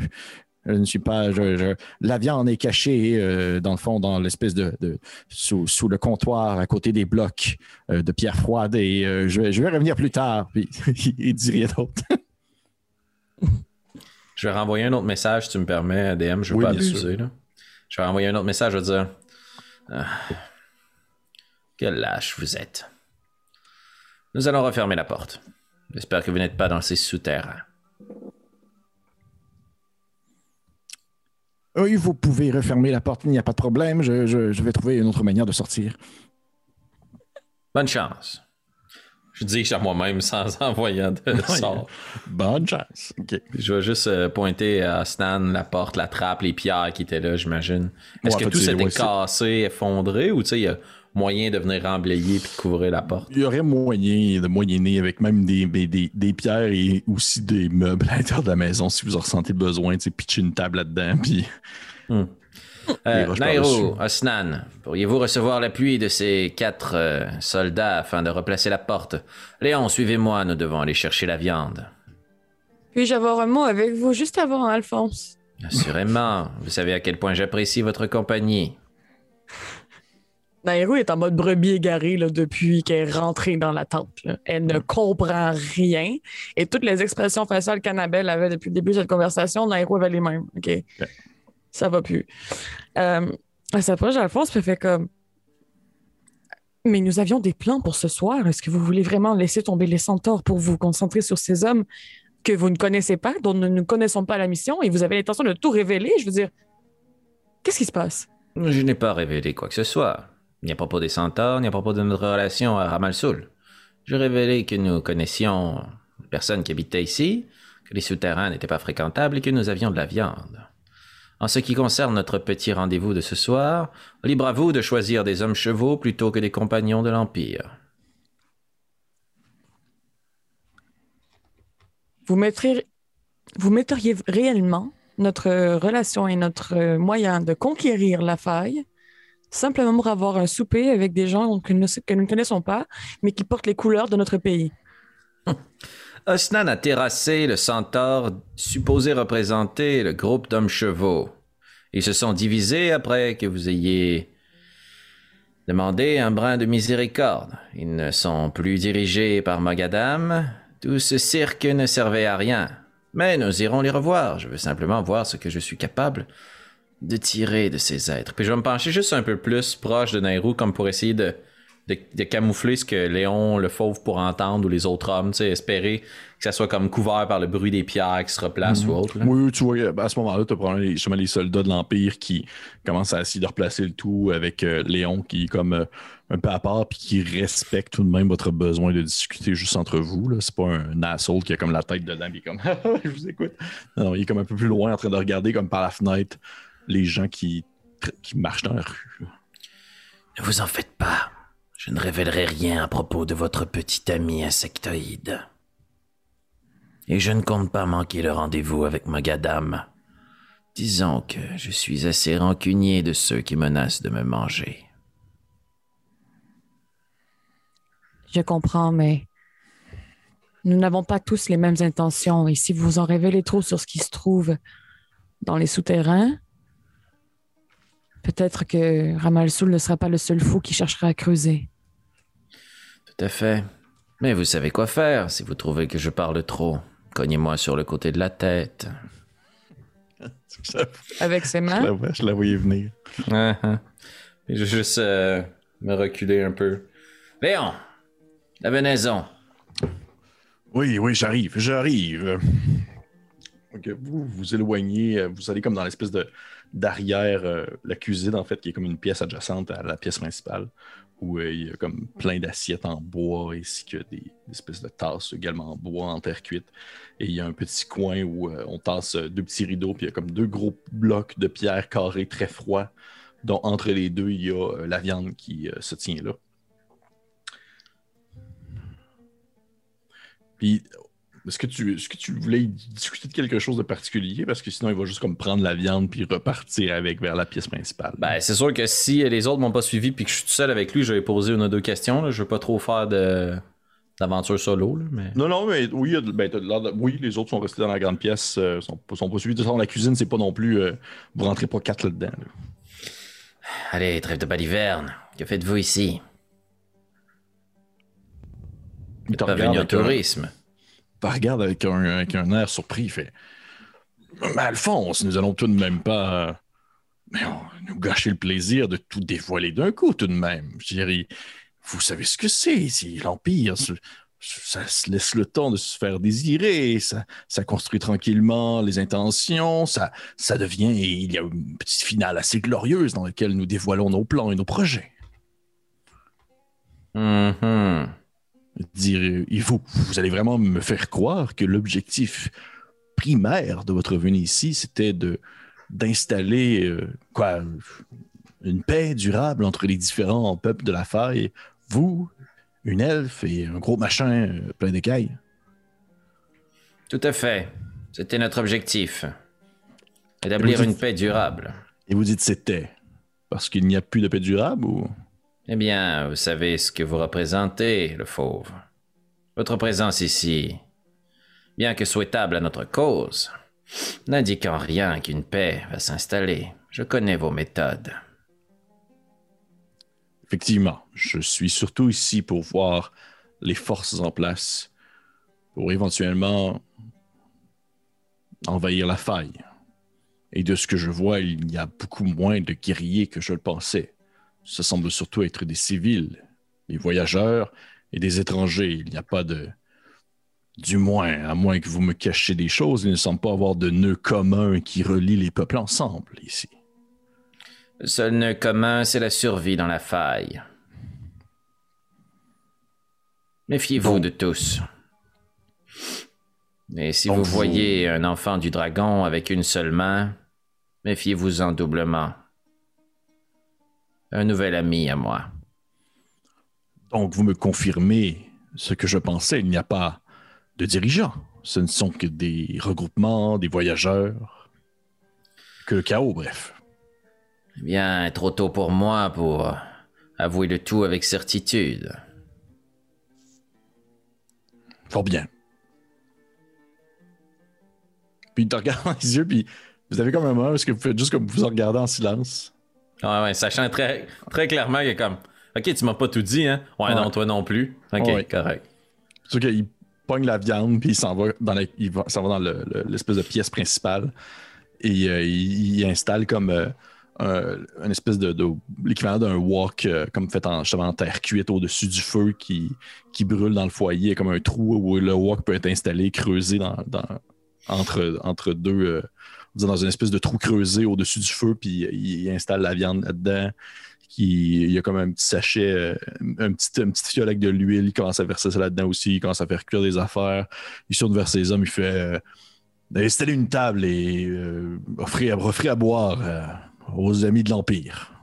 je ne suis pas. Je, je- la viande est cachée, euh, dans le fond, dans l'espèce de. de- sous, sous le comptoir, à côté des blocs euh, de pierre froide. Et euh, je, vais- je vais revenir plus tard. Puis il dit rien d'autre. Je vais renvoyer un autre message, si tu me permets, DM. Je veux Oui, pas abuser. Là. Je vais renvoyer un autre message, je vais dire Ah, Quel lâche vous êtes. Nous allons refermer la porte. J'espère que vous n'êtes pas dans ces souterrains. Oui, vous pouvez refermer la porte, il n'y a pas de problème. Je, je- je vais trouver une autre manière de sortir. Bonne chance. Je dis à moi-même sans envoyer de sort. Bonne chance. Je vais juste euh, pointer à Stan la porte, la trappe, les pierres qui étaient là, j'imagine. Est-ce que tout s'était cassé, effondré, ou tu sais, il y a moyen de venir emblayer puis de couvrir la porte? Il y aurait moyen de moyenner avec même des, des, des- des pierres et aussi des meubles à l'intérieur de la maison si vous en ressentez besoin, tu sais, pitcher une table là-dedans. Puis Euh, Nairo. Osnan, pourriez-vous recevoir l'appui de ces quatre euh, soldats afin de replacer la porte? Léon, suivez-moi, nous devons aller chercher la viande. Puis-je avoir un mot avec vous juste avant, Alphonse? Assurément, vous savez à quel point j'apprécie votre compagnie. Nairo est en mode brebis égarée là, depuis qu'elle est rentrée dans la tente. là. Elle ne comprend rien. Et toutes les expressions faciales qu'Annabelle avait depuis le début de cette conversation, Nairo avait les mêmes. OK? Ça va plus. Euh, elle s'approche d'Alphonse puis fait comme. Mais nous avions des plans pour ce soir. Est-ce que vous voulez vraiment laisser tomber les centaures pour vous concentrer sur ces hommes que vous ne connaissez pas, dont nous ne connaissons pas la mission, et vous avez l'intention de tout révéler? Je veux dire, qu'est-ce qui se passe? Je n'ai pas révélé quoi que ce soit, ni à propos des centaures, ni à propos de notre relation à Ramalsoul. J'ai révélé que nous connaissions les personnes qui habitaient ici, que les souterrains n'étaient pas fréquentables et que nous avions de la viande. En ce qui concerne notre petit rendez-vous de ce soir, libre à vous de choisir des hommes chevaux plutôt que des compagnons de l'Empire. vous mettriez, vous metteriez réellement notre relation et notre euh, moyen de conquérir la faille simplement pour avoir un souper avec des gens que nous, que nous ne connaissons pas, mais qui portent les couleurs de notre pays? Osnan a terrassé le centaure supposé représenter le groupe d'hommes chevaux. Ils se sont divisés après que vous ayez demandé un brin de miséricorde. Ils ne sont plus dirigés par Mogadam. Tout ce cirque ne servait à rien. Mais nous irons les revoir. Je veux simplement voir ce que je suis capable de tirer de ces êtres. Puis je vais me pencher juste un peu plus proche de Nairou comme pour essayer de, de, de camoufler ce que Léon le fauve pour entendre ou les autres hommes, tu sais, espérer que ça soit comme couvert par le bruit des pierres qui se replacent ou autre. là. Oui, tu vois, à ce moment-là, tu as probablement les, justement les soldats de l'Empire qui commencent à essayer de replacer le tout avec euh, Léon qui est comme euh, un peu à part puis qui respecte tout de même votre besoin de discuter juste entre vous. là. C'est pas un asshole qui a comme la tête dedans et comme je vous écoute. Non, non, il est comme un peu plus loin en train de regarder comme par la fenêtre les gens qui, qui marchent dans la rue. Ne vous en faites pas. Je ne révélerai rien à propos de votre petit ami insectoïde. Et je ne compte pas manquer le rendez-vous avec Mogadam. Disons que je suis assez rancunier de ceux qui menacent de me manger. Je comprends, mais Nous n'avons pas tous les mêmes intentions et si vous en révélez trop sur ce qui se trouve dans les souterrains, peut-être que Ramalsoul ne sera pas le seul fou qui cherchera à creuser. Tout à fait. Mais vous savez quoi faire si vous trouvez que je parle trop. Cognez-moi sur le côté de la tête. Avec ses mains? la, vois- je la voyais venir. Ah, ah. Je vais juste euh, me reculer un peu. Léon, la venaison. Oui, oui, j'arrive, j'arrive. Donc, vous vous éloignez, euh, vous allez comme dans l'espèce de d'arrière, euh, la cuisine en fait, qui est comme une pièce adjacente à la pièce principale, où euh, il y a comme plein d'assiettes en bois ainsi que des, des espèces de tasses également en bois, en terre cuite. Et il y a un petit coin où euh, on tasse euh, deux petits rideaux, puis il y a comme deux gros blocs de pierre carrés très froids, dont entre les deux, il y a la viande qui se tient là. Puis, est-ce que, tu, est-ce que tu voulais discuter de quelque chose de particulier? Parce que sinon, il va juste comme prendre la viande puis repartir avec vers la pièce principale. Ben, c'est sûr que si les autres m'ont pas suivi puis que je suis tout seul avec lui, je vais poser une ou deux questions. Là. Je veux pas trop faire de d'aventure solo, là, mais. Non, non, mais oui, ben, de oui, les autres sont restés dans la grande pièce, euh, sont, sont pas suivis. De toute façon, la cuisine, c'est pas non plus. euh, vous rentrez pas quatre là-dedans. là. Allez, trêve de baliverne. Que faites-vous ici? Il Pas venu au tourisme. Te regarde avec un, avec un air surpris. Il fait Mais Alphonse, nous allons tout de même pas. Mais on- nous gâcher le plaisir de tout dévoiler d'un coup, tout de même. Je dirais, vous savez ce que c'est, c'est l'Empire. Ça se laisse le temps de se faire désirer, ça, ça construit tranquillement les intentions, ça, ça devient, et il y a une petite finale assez glorieuse dans laquelle nous dévoilons nos plans et nos projets. Mhm. Dire et vous, vous allez vraiment me faire croire que l'objectif primaire de votre venue ici, c'était de d'installer euh, quoi une paix durable entre les différents peuples de la faille, vous, une elfe et un gros machin euh, plein d'écailles. Tout à fait. C'était notre objectif. Établir dites- une paix durable. Et vous dites c'était parce qu'il n'y a plus de paix durable ou? Eh bien, vous savez ce que vous représentez, le fauve. Votre présence ici, bien que souhaitable à notre cause, n'indique en rien qu'une paix va s'installer. Je connais vos méthodes. Effectivement, je suis surtout ici pour voir les forces en place, pour éventuellement envahir la faille. Et de ce que je vois, il y a beaucoup moins de guerriers que je le pensais. Ce semble surtout être des civils, des voyageurs et des étrangers. Il n'y a pas de... Du moins, à moins que vous me cachiez des choses, il ne semble pas avoir de nœud commun qui relie les peuples ensemble ici. Le seul nœud commun, c'est la survie dans la faille. Méfiez-vous de tous. Et si vous- voyez un enfant du dragon avec une seule main, méfiez-vous-en doublement. Un nouvel ami à moi. Donc, vous me confirmez ce que je pensais. Il n'y a pas de dirigeants. Ce ne sont que des regroupements, des voyageurs. Que le chaos, bref. Eh bien, trop tôt pour moi pour euh, avouer le tout avec certitude. Fort bien. Puis il te regarde dans les yeux, puis vous avez comme un moment est-ce que vous faites juste comme vous en regardez en silence. Ouais, ouais, sachant très, très clairement qu'il est comme. Ok, tu m'as pas tout dit, hein? Ouais, Ouais. non, toi non plus. Ok, Ouais. correct. C'est qu'il pogne la viande, puis il s'en va dans la- il va- s'en va dans le- le- l'espèce de pièce principale. Et euh, il, il installe comme euh, un, une espèce de, de- l'équivalent d'un wok, euh, comme fait en, justement en terre cuite au-dessus du feu qui, qui brûle dans le foyer, comme un trou où le wok peut être installé, creusé dans, dans- entre, entre deux. Dans une espèce de trou creusé au-dessus du feu, puis il, installe la viande là-dedans. Qui, il y a comme un petit sachet, euh, un petit, avec de l'huile. Il commence à verser ça là-dedans aussi. Il commence à faire cuire des affaires. Il tourne vers ses hommes. Il fait euh, installer une table et euh, offrir, offrir à boire aux amis de l'Empire.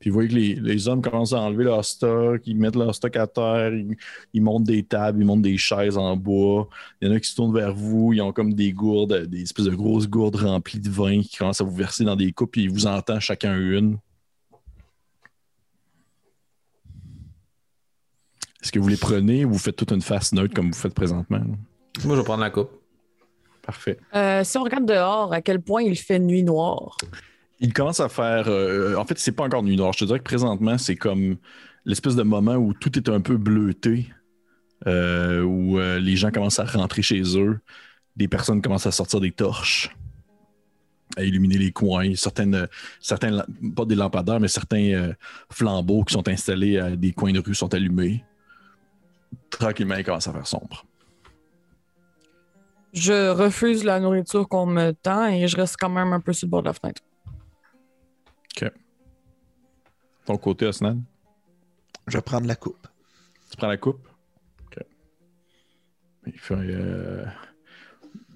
Puis vous voyez que les, les hommes commencent à enlever leur stock, ils mettent leur stock à terre, ils, ils montent des tables, ils montent des chaises en bois. Il y en a qui se tournent vers vous, ils ont comme des gourdes, des espèces de grosses gourdes remplies de vin qui commencent à vous verser dans des coupes, puis ils vous entendent chacun une. Est-ce que vous les prenez ou vous faites toute une face neutre comme vous faites présentement? Moi, je vais prendre la coupe. Parfait. Euh, si on regarde dehors, à quel point il fait nuit noire? Il commence à faire. euh, en fait, c'est pas encore nuit noire. Je te dirais que présentement, c'est comme l'espèce de moment où tout est un peu bleuté, euh, où euh, les gens commencent à rentrer chez eux, des personnes commencent à sortir des torches, à illuminer les coins. Certaines, certains, pas des lampadaires, mais certains flambeaux qui sont installés à des coins de rue sont allumés. Tranquillement, il commence à faire sombre. Je refuse la nourriture qu'on me tend et je reste quand même un peu sur le bord de la fenêtre. Ton côté, Osnan, Je vais prendre la coupe. tu prends la coupe? Ok. Il fait. euh,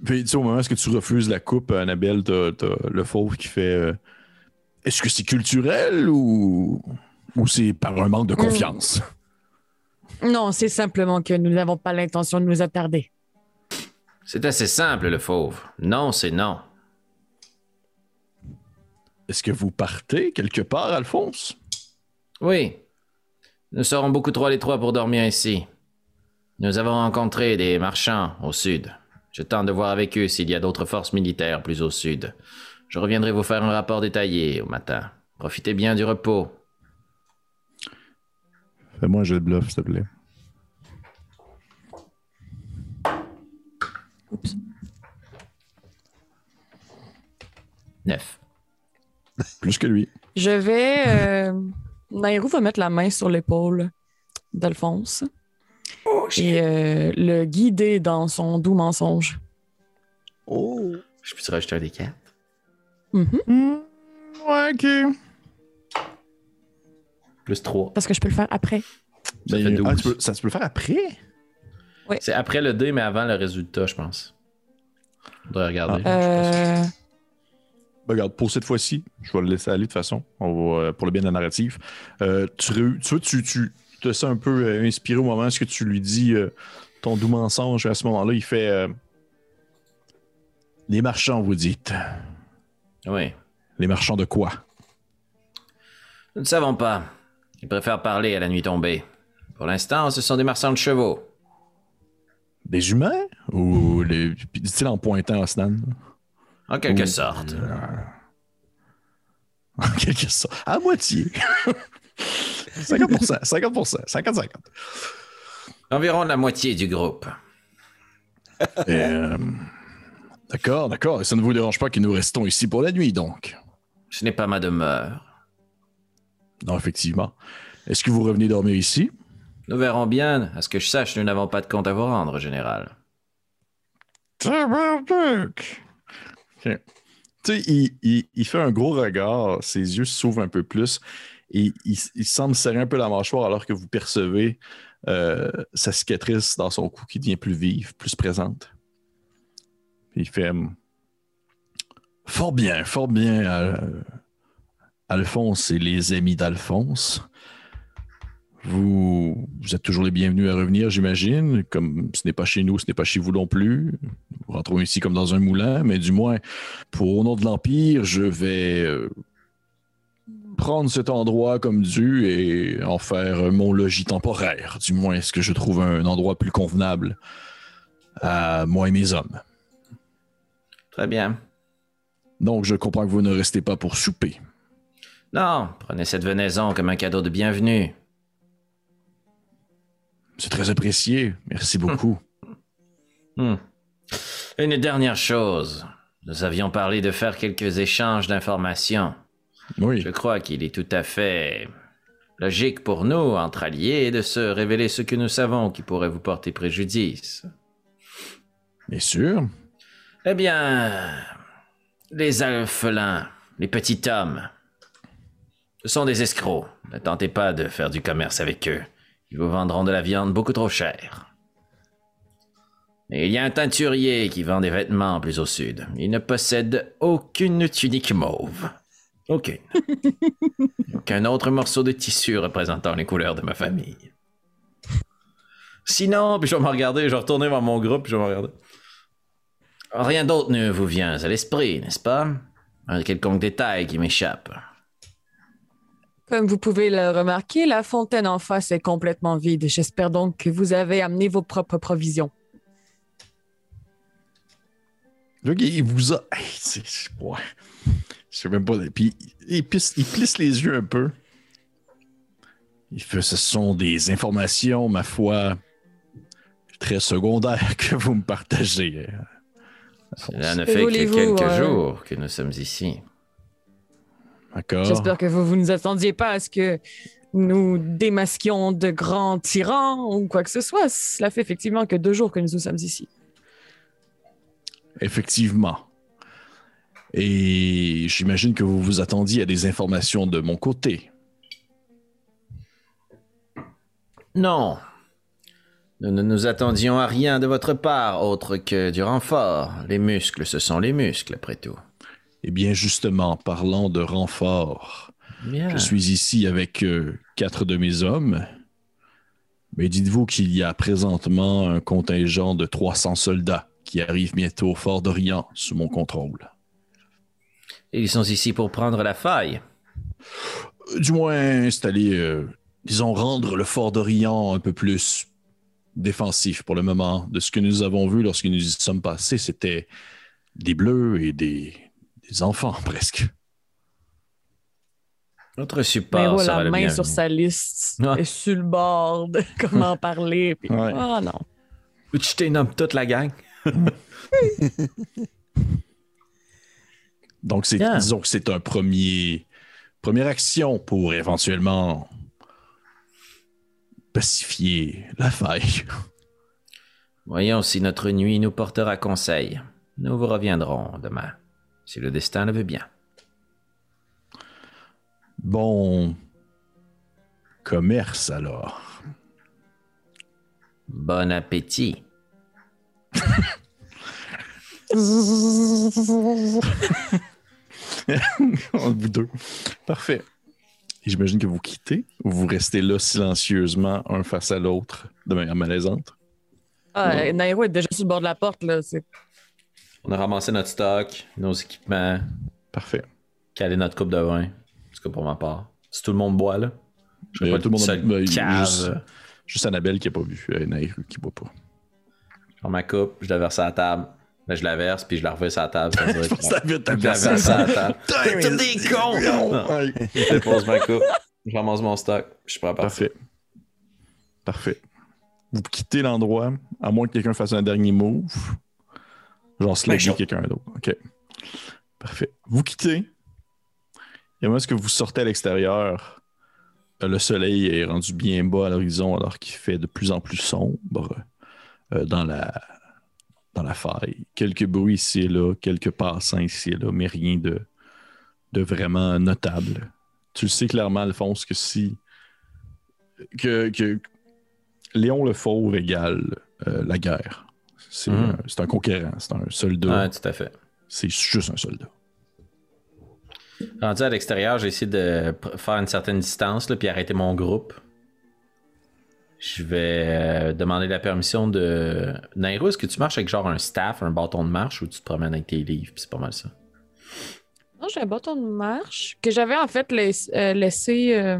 Puis, tu sais, au moment où est-ce que tu refuses la coupe, Annabelle, t'as, t'as le fauve qui fait euh, Est-ce que c'est culturel ou, ou c'est par un manque de confiance? Non, c'est simplement que nous n'avons pas l'intention de nous attarder. C'est assez simple, le fauve. Non, c'est non. Est-ce que vous partez quelque part, Alphonse? Oui. Nous serons beaucoup trop à l'étroit pour dormir ici. Nous avons rencontré des marchands au sud. Je tente de voir avec eux s'il y a d'autres forces militaires plus au sud. Je reviendrai vous faire un rapport détaillé au matin. Profitez bien du repos. Fais-moi un jeu de bluff, s'il te plaît. Oups. Neuf. Plus que lui. Je vais. Euh... Nairou va mettre la main sur l'épaule d'Alphonse et euh, le guider dans son doux mensonge. Oh! Je peux te rajouter un des quatre? Mhm. ouais, ok. Plus 3. Parce que je peux le faire après. Ça Ben, fait 12. ah, tu peux- ça, tu peux le faire après? C'est après le dé, mais avant le résultat, je pense. Faudrait regarder. Euh... Ben, regarde, pour cette fois-ci, je vais le laisser aller de toute façon. On va, euh, pour le bien de la narrative. Euh, tu, tu tu, tu te sens un peu euh, inspiré au moment où que tu lui dis euh, ton doux mensonge. À ce moment-là, il fait Les marchands, vous dites. Oui. Les marchands de quoi? Nous ne savons pas. Ils préfèrent parler à la nuit tombée. Pour l'instant, ce sont des marchands de chevaux. Des humains? Ou les. Dit-il en pointant Osnan? En quelque Ou- sorte. En quelque sorte. À moitié. 50%, 50%, 50-50. Environ la moitié du groupe. Euh, D'accord, d'accord. Et ça ne vous dérange pas que nous restons ici pour la nuit, donc? Ce n'est pas ma demeure. Non, effectivement. Est-ce que vous revenez dormir ici? Nous verrons bien. À ce que je sache, nous n'avons pas de compte à vous rendre, général. Tabarnak! Tu il, fait un gros regard, ses yeux s'ouvrent un peu plus et il, semble serrer un peu la mâchoire alors que vous percevez euh, sa cicatrice dans son cou qui devient plus vive, plus présente. Il fait hum, Fort bien, fort bien, euh, Alphonse et les amis d'Alphonse. Vous, vous êtes toujours les bienvenus à revenir, j'imagine. Comme ce n'est pas chez nous, ce n'est pas chez vous non plus. Nous rentrons ici comme dans un moulin, mais du moins, pour au nom de l'Empire, je vais euh, prendre cet endroit comme dû et en faire mon logis temporaire. Du moins, est-ce que je trouve un endroit plus convenable à moi et mes hommes. Très bien. Donc, je comprends que vous ne restez pas pour souper. Non, prenez cette venaison comme un cadeau de bienvenue. C'est très apprécié. Merci beaucoup. Hmm. Une dernière chose. Nous avions parlé de faire quelques échanges d'informations. Oui. Je crois qu'il est tout à fait logique pour nous, entre alliés, de se révéler ce que nous savons qui pourrait vous porter préjudice. Bien sûr. Eh bien, les alphelins, les petits hommes, ce sont des escrocs. Ne tentez pas de faire du commerce avec eux. Ils vous vendront de la viande beaucoup trop chère. Et il y a un teinturier qui vend des vêtements plus au sud. Il ne possède aucune tunique mauve. Aucune. Aucun autre morceau de tissu représentant les couleurs de ma famille. Sinon, puis je vais me regarder, je vais retourner vers mon groupe, puis je vais me regarder. Rien d'autre ne vous vient à l'esprit, n'est-ce pas? Un quelconque détail qui m'échappe. Comme vous pouvez le remarquer, la fontaine en face est complètement vide. J'espère donc que vous avez amené vos propres provisions. Là, il vous a. Hey, c'est- ouais. Je sais même pas. Puis il plisse, il plisse les yeux un peu. Il fait ce sont des informations, ma foi, très secondaires que vous me partagez. Cela ne fait que quelques euh, jours que nous sommes ici. D'accord. J'espère que vous, vous ne nous attendiez pas à ce que nous démasquions de grands tyrans ou quoi que ce soit. Cela fait effectivement que deux jours que nous sommes ici. Effectivement. Et j'imagine que vous vous attendiez à des informations de mon côté. Non. Nous ne nous attendions à rien de votre part autre que du renfort. Les muscles, ce sont les muscles, après tout. Eh bien, justement, parlant de renfort, Bien. je suis ici avec euh, quatre de mes hommes. Mais dites-vous qu'il y a présentement un contingent de 300 soldats qui arrivent bientôt au fort d'Orient sous mon contrôle. Ils sont ici pour prendre la faille. Du moins, installer, euh, disons, rendre le fort d'Orient un peu plus défensif pour le moment. De ce que nous avons vu lorsque nous y sommes passés, c'était des bleus et des, des enfants presque. Notre Mais support sera la main sur sa liste et sur le bord de comment parler. Puis, Ouais. Ah non. Que je t'énomme toute la gang? Donc, c'est, disons que c'est un premier, première action pour éventuellement pacifier la faille. Voyons si notre nuit nous portera conseil. Nous vous reviendrons demain, si le destin le veut bien. Bon commerce alors. Bon appétit. Entre deux. Parfait. Et j'imagine que vous quittez ou vous restez là silencieusement, un face à l'autre, de manière malaisante? Ah, Nairo est déjà sur le bord de la porte. Là. C'est- On a ramassé notre stock, nos équipements, Parfait. calé notre coupe de vin. En tout cas pour ma part. Si tout le monde boit, là. Je pas tout le monde a- seul ben, juste, juste Annabelle qui n'a pas vu, euh, Naïru qui ne boit pas. Je prends ma coupe, je la verse à la table. Ben, je la verse, puis je la reverse à la table. ça veut dire que- je la verse à la table. T'es des cons! Je dépose ma coupe, je ramasse mon stock, je suis prêt à partir. Parfait. Parfait. Vous quittez l'endroit, à moins que quelqu'un fasse un dernier move. Genre slugger chaud. quelqu'un d'autre. OK. Parfait. Vous quittez. Et moi, est-ce que vous sortez à l'extérieur? Euh, Le soleil est rendu bien bas à l'horizon alors qu'il fait de plus en plus sombre euh, dans, la, dans la faille. Quelques bruits ici et là, quelques passants ici et là, mais rien de, de vraiment notable. Tu le sais clairement, Alphonse, que si que, que Léon le Fauve égale euh, la guerre. C'est un, c'est un conquérant, c'est un soldat. Ouais, tout à fait. C'est juste un soldat. Rendu à l'extérieur, j'ai essayé de faire une certaine distance, là, puis arrêter mon groupe. Je vais euh, demander la permission de. Nairo, est-ce que tu marches avec genre un staff, un bâton de marche, ou tu te promènes avec tes livres, puis c'est pas mal ça? Non, j'ai un bâton de marche que j'avais en fait laiss- euh, laissé. euh,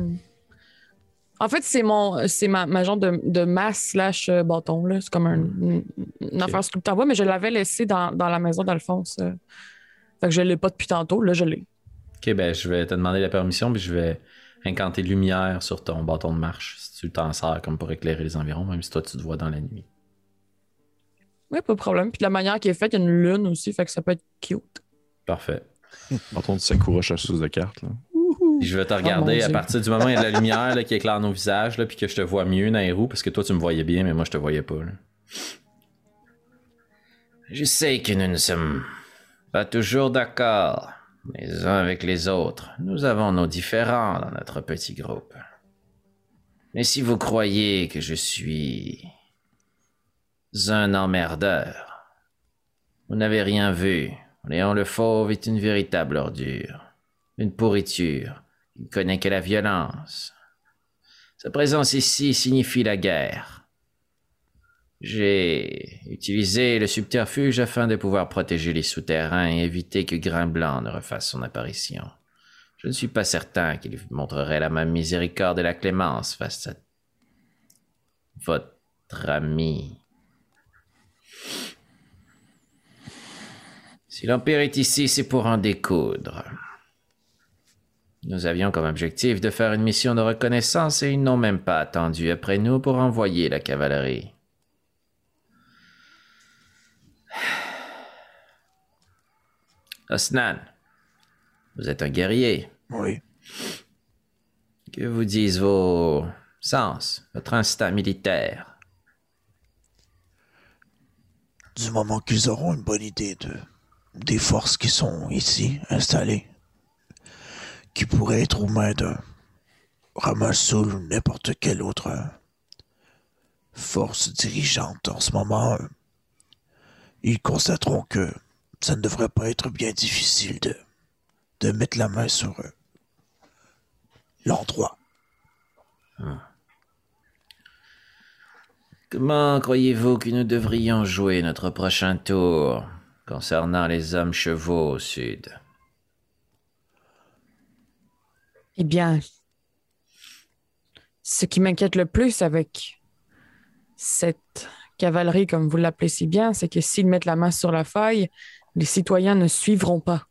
En fait, c'est mon, c'est ma, ma genre de, de masse slash euh, bâton là. C'est comme un, une, une affaire sculptée en bois, mais je l'avais laissé dans, dans la maison d'Alphonse. euh. Fait que je l'ai pas depuis tantôt. Là, je l'ai. Ok, ben je vais te demander la permission, puis je vais incanter lumière sur ton bâton de marche, si tu t'en sers comme pour éclairer les environs, même si toi tu te vois dans la nuit. Oui, pas de problème. Puis de la manière qui est faite, il y a une lune aussi, fait que ça peut être cute. Parfait. Bâton de Sakura chasseuse de cartes. Là. Je vais te Oh, regarder à partir du moment où il y a de la lumière là, qui éclaire nos visages, là, puis que je te vois mieux, Nairou, parce que toi tu me voyais bien, mais moi je te voyais pas. là. Je sais que nous ne sommes pas toujours d'accord les uns avec les autres. Nous avons nos différends dans notre petit groupe. Mais si vous croyez que je suis un emmerdeur, vous n'avez rien vu. Léon le Fauve est une véritable ordure, une pourriture. Il ne connaît que la violence. Sa présence ici signifie la guerre. J'ai utilisé le subterfuge afin de pouvoir protéger les souterrains et éviter que Grain Blanc ne refasse son apparition. Je ne suis pas certain qu'il montrerait la même miséricorde et la clémence face à votre ami. Si l'Empire est ici, c'est pour en découdre. Nous avions comme objectif de faire une mission de reconnaissance et ils n'ont même pas attendu après nous pour envoyer la cavalerie. Osnan, vous êtes un guerrier. Oui. Que vous disent vos sens, votre instinct militaire? Du moment qu'ils auront une bonne idée de des forces qui sont ici installées, qui pourraient être aux mains d'un Ramassoul ou n'importe quelle autre euh, force dirigeante en ce moment, euh, ils constateront que ça ne devrait pas être bien difficile de, mettre la main sur euh, l'endroit. Comment croyez-vous que nous devrions jouer notre prochain tour concernant les hommes chevaux au sud? Eh bien, ce qui m'inquiète le plus avec cette cavalerie, comme vous l'appelez si bien, c'est que s'ils mettent la main sur la faille, les citoyens ne suivront pas.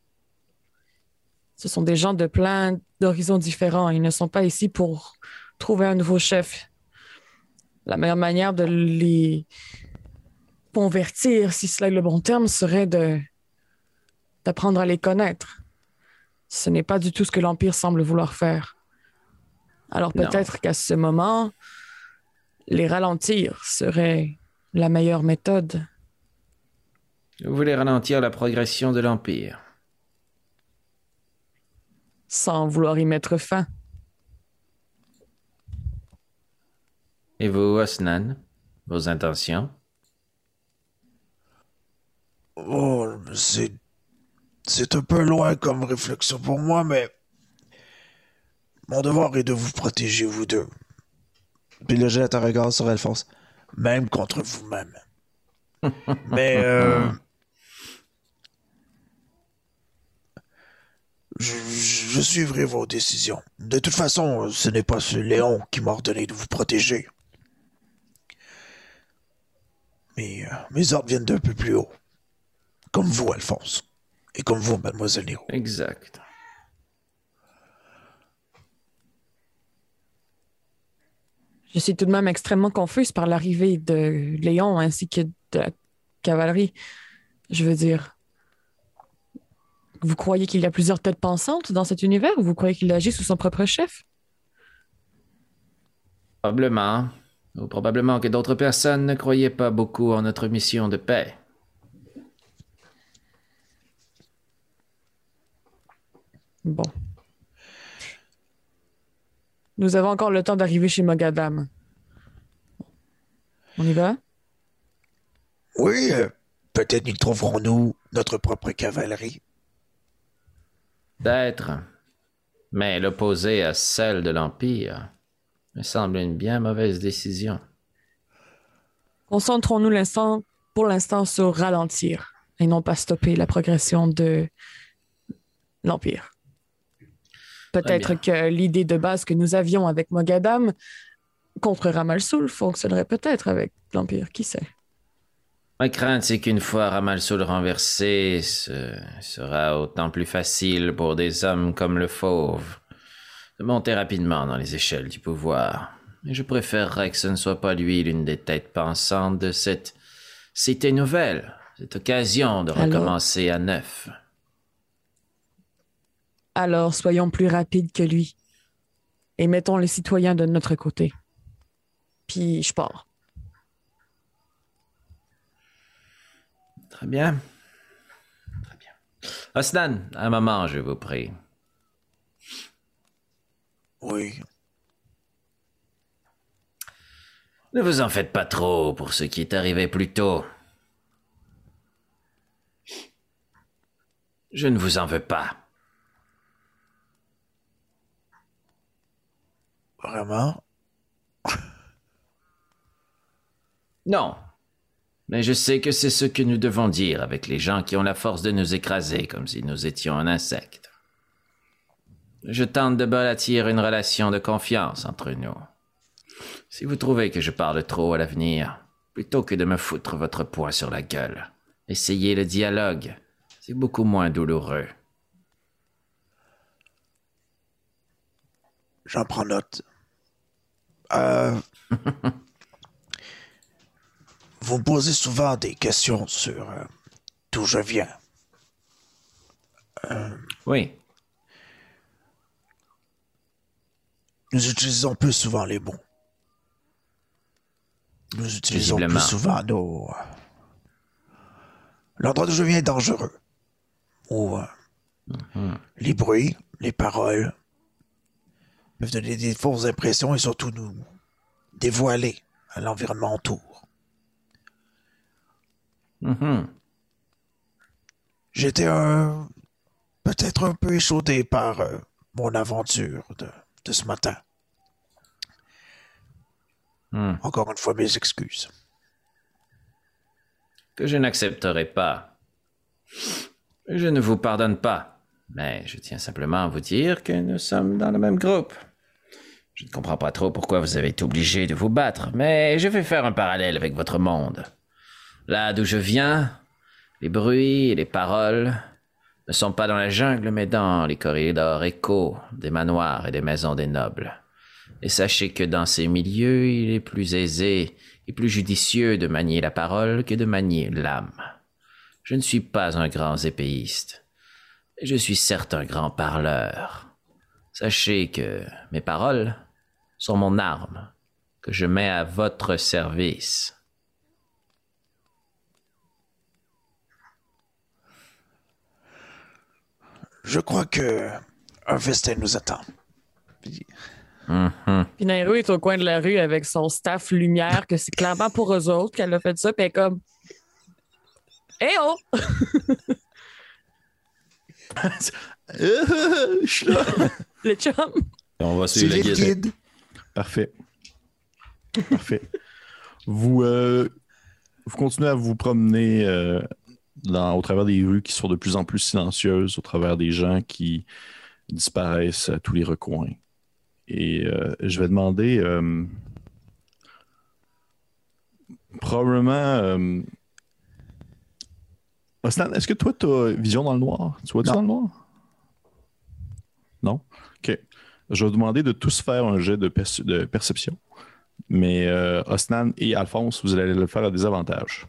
Ce sont des gens de plein d'horizons différents. Ils ne sont pas ici pour trouver un nouveau chef. La meilleure manière de les convertir, si cela est le bon terme, serait d'apprendre à les connaître. Ce n'est pas du tout ce que l'Empire semble vouloir faire. Alors peut-être qu'à ce moment, les ralentir serait la meilleure méthode. Vous voulez ralentir la progression de l'Empire sans vouloir y mettre fin. Et vous, Osnan Vos intentions? Oh, c'est. C'est un peu loin comme réflexion pour moi, mais. Mon devoir est de vous protéger, vous deux. Puis là, jette un regard sur Alphonse. Même contre vous-même. mais. euh, je, je suivrai vos décisions. De toute façon, ce n'est pas ce Léon qui m'a ordonné de vous protéger. Mais euh, mes ordres viennent d'un peu plus haut. Comme vous, Alphonse. Et comme vous, mademoiselle Nero. Exact. Je suis tout de même extrêmement confuse par l'arrivée de Léon ainsi que de la cavalerie. Je veux dire, vous croyez qu'il y a plusieurs têtes pensantes dans cet univers ou vous croyez qu'il agit sous son propre chef? Probablement. Ou probablement que d'autres personnes ne croyaient pas beaucoup en notre mission de paix. Bon. Nous avons encore le temps d'arriver chez Mogadam. On y va? Oui, euh, peut-être y trouverons-nous notre propre cavalerie. Peut-être. Mais l'opposer à celle de l'Empire me semble une bien mauvaise décision. Concentrons-nous l'instant, pour l'instant sur ralentir et non pas stopper la progression de l'Empire. Peut-être que l'idée de base que nous avions avec Mogadam contre Ramalsoul fonctionnerait peut-être avec l'Empire, qui sait? Ma crainte, c'est qu'une fois Ramalsoul renversé, ce sera autant plus facile pour des hommes comme le Fauve de monter rapidement dans les échelles du pouvoir. Et je préférerais que ce ne soit pas lui l'une des têtes pensantes de cette cité nouvelle, cette occasion de Alors recommencer à neuf. Alors soyons plus rapides que lui et mettons les citoyens de notre côté. Puis je pars. Très bien. Très bien. Osnan, un moment, je vous prie. Oui. Ne vous en faites pas trop pour ce qui est arrivé plus tôt. Je ne vous en veux pas. Vraiment? Non. Mais je sais que c'est ce que nous devons dire avec les gens qui ont la force de nous écraser comme si nous étions un insecte. Je tente de bâtir une relation de confiance entre nous. Si vous trouvez que je parle trop à l'avenir, plutôt que de me foutre votre poing sur la gueule, essayez le dialogue. C'est beaucoup moins douloureux. J'en prends note. Euh, vous me posez souvent des questions sur euh, d'où je viens. Oui, Nous utilisons plus souvent les mots. Nous utilisons plus souvent nos. L'endroit d'où je viens est dangereux. Ou euh, les bruits, les paroles peuvent donner des fausses impressions et surtout nous dévoiler à l'environnement autour. Mhm. J'étais peut-être un peu échaudé par euh, mon aventure de, de ce matin. Hmm. Encore une fois, mes excuses. que je n'accepterai pas. Je ne vous pardonne pas, mais je tiens simplement à vous dire que nous sommes dans le même groupe. Je ne comprends pas trop pourquoi vous avez été obligé de vous battre, mais je vais faire un parallèle avec votre monde. Là d'où je viens, les bruits et les paroles ne sont pas dans la jungle, mais dans les corridors échos des manoirs et des maisons des nobles. Et sachez que dans ces milieux, il est plus aisé et plus judicieux de manier la parole que de manier l'âme. Je ne suis pas un grand épéiste, je suis certes un grand parleur. Sachez que mes paroles sont mon arme, que je mets à votre service. Je crois que un festin nous attend. Puis, Mhm. Puis Nairo est au coin de la rue avec son staff lumière, que c'est clairement pour eux autres qu'elle a fait ça. Puis elle est comme. Eh oh! Euh, je suis là. Le chum! On va suivre le guide. guide. Parfait. Parfait. Vous, euh, vous continuez à vous promener euh, dans, au travers des rues qui sont de plus en plus silencieuses, au travers des gens qui disparaissent à tous les recoins. Et euh, je vais demander euh, probablement. Osnan, est-ce que toi, tu as vision dans le noir? Tu vois-tu Non. dans le noir? Non? OK. Je vais vous demander de tous faire un jet de, perce- de perception. Mais euh, Osnan et Alphonse, vous allez le faire à des avantages.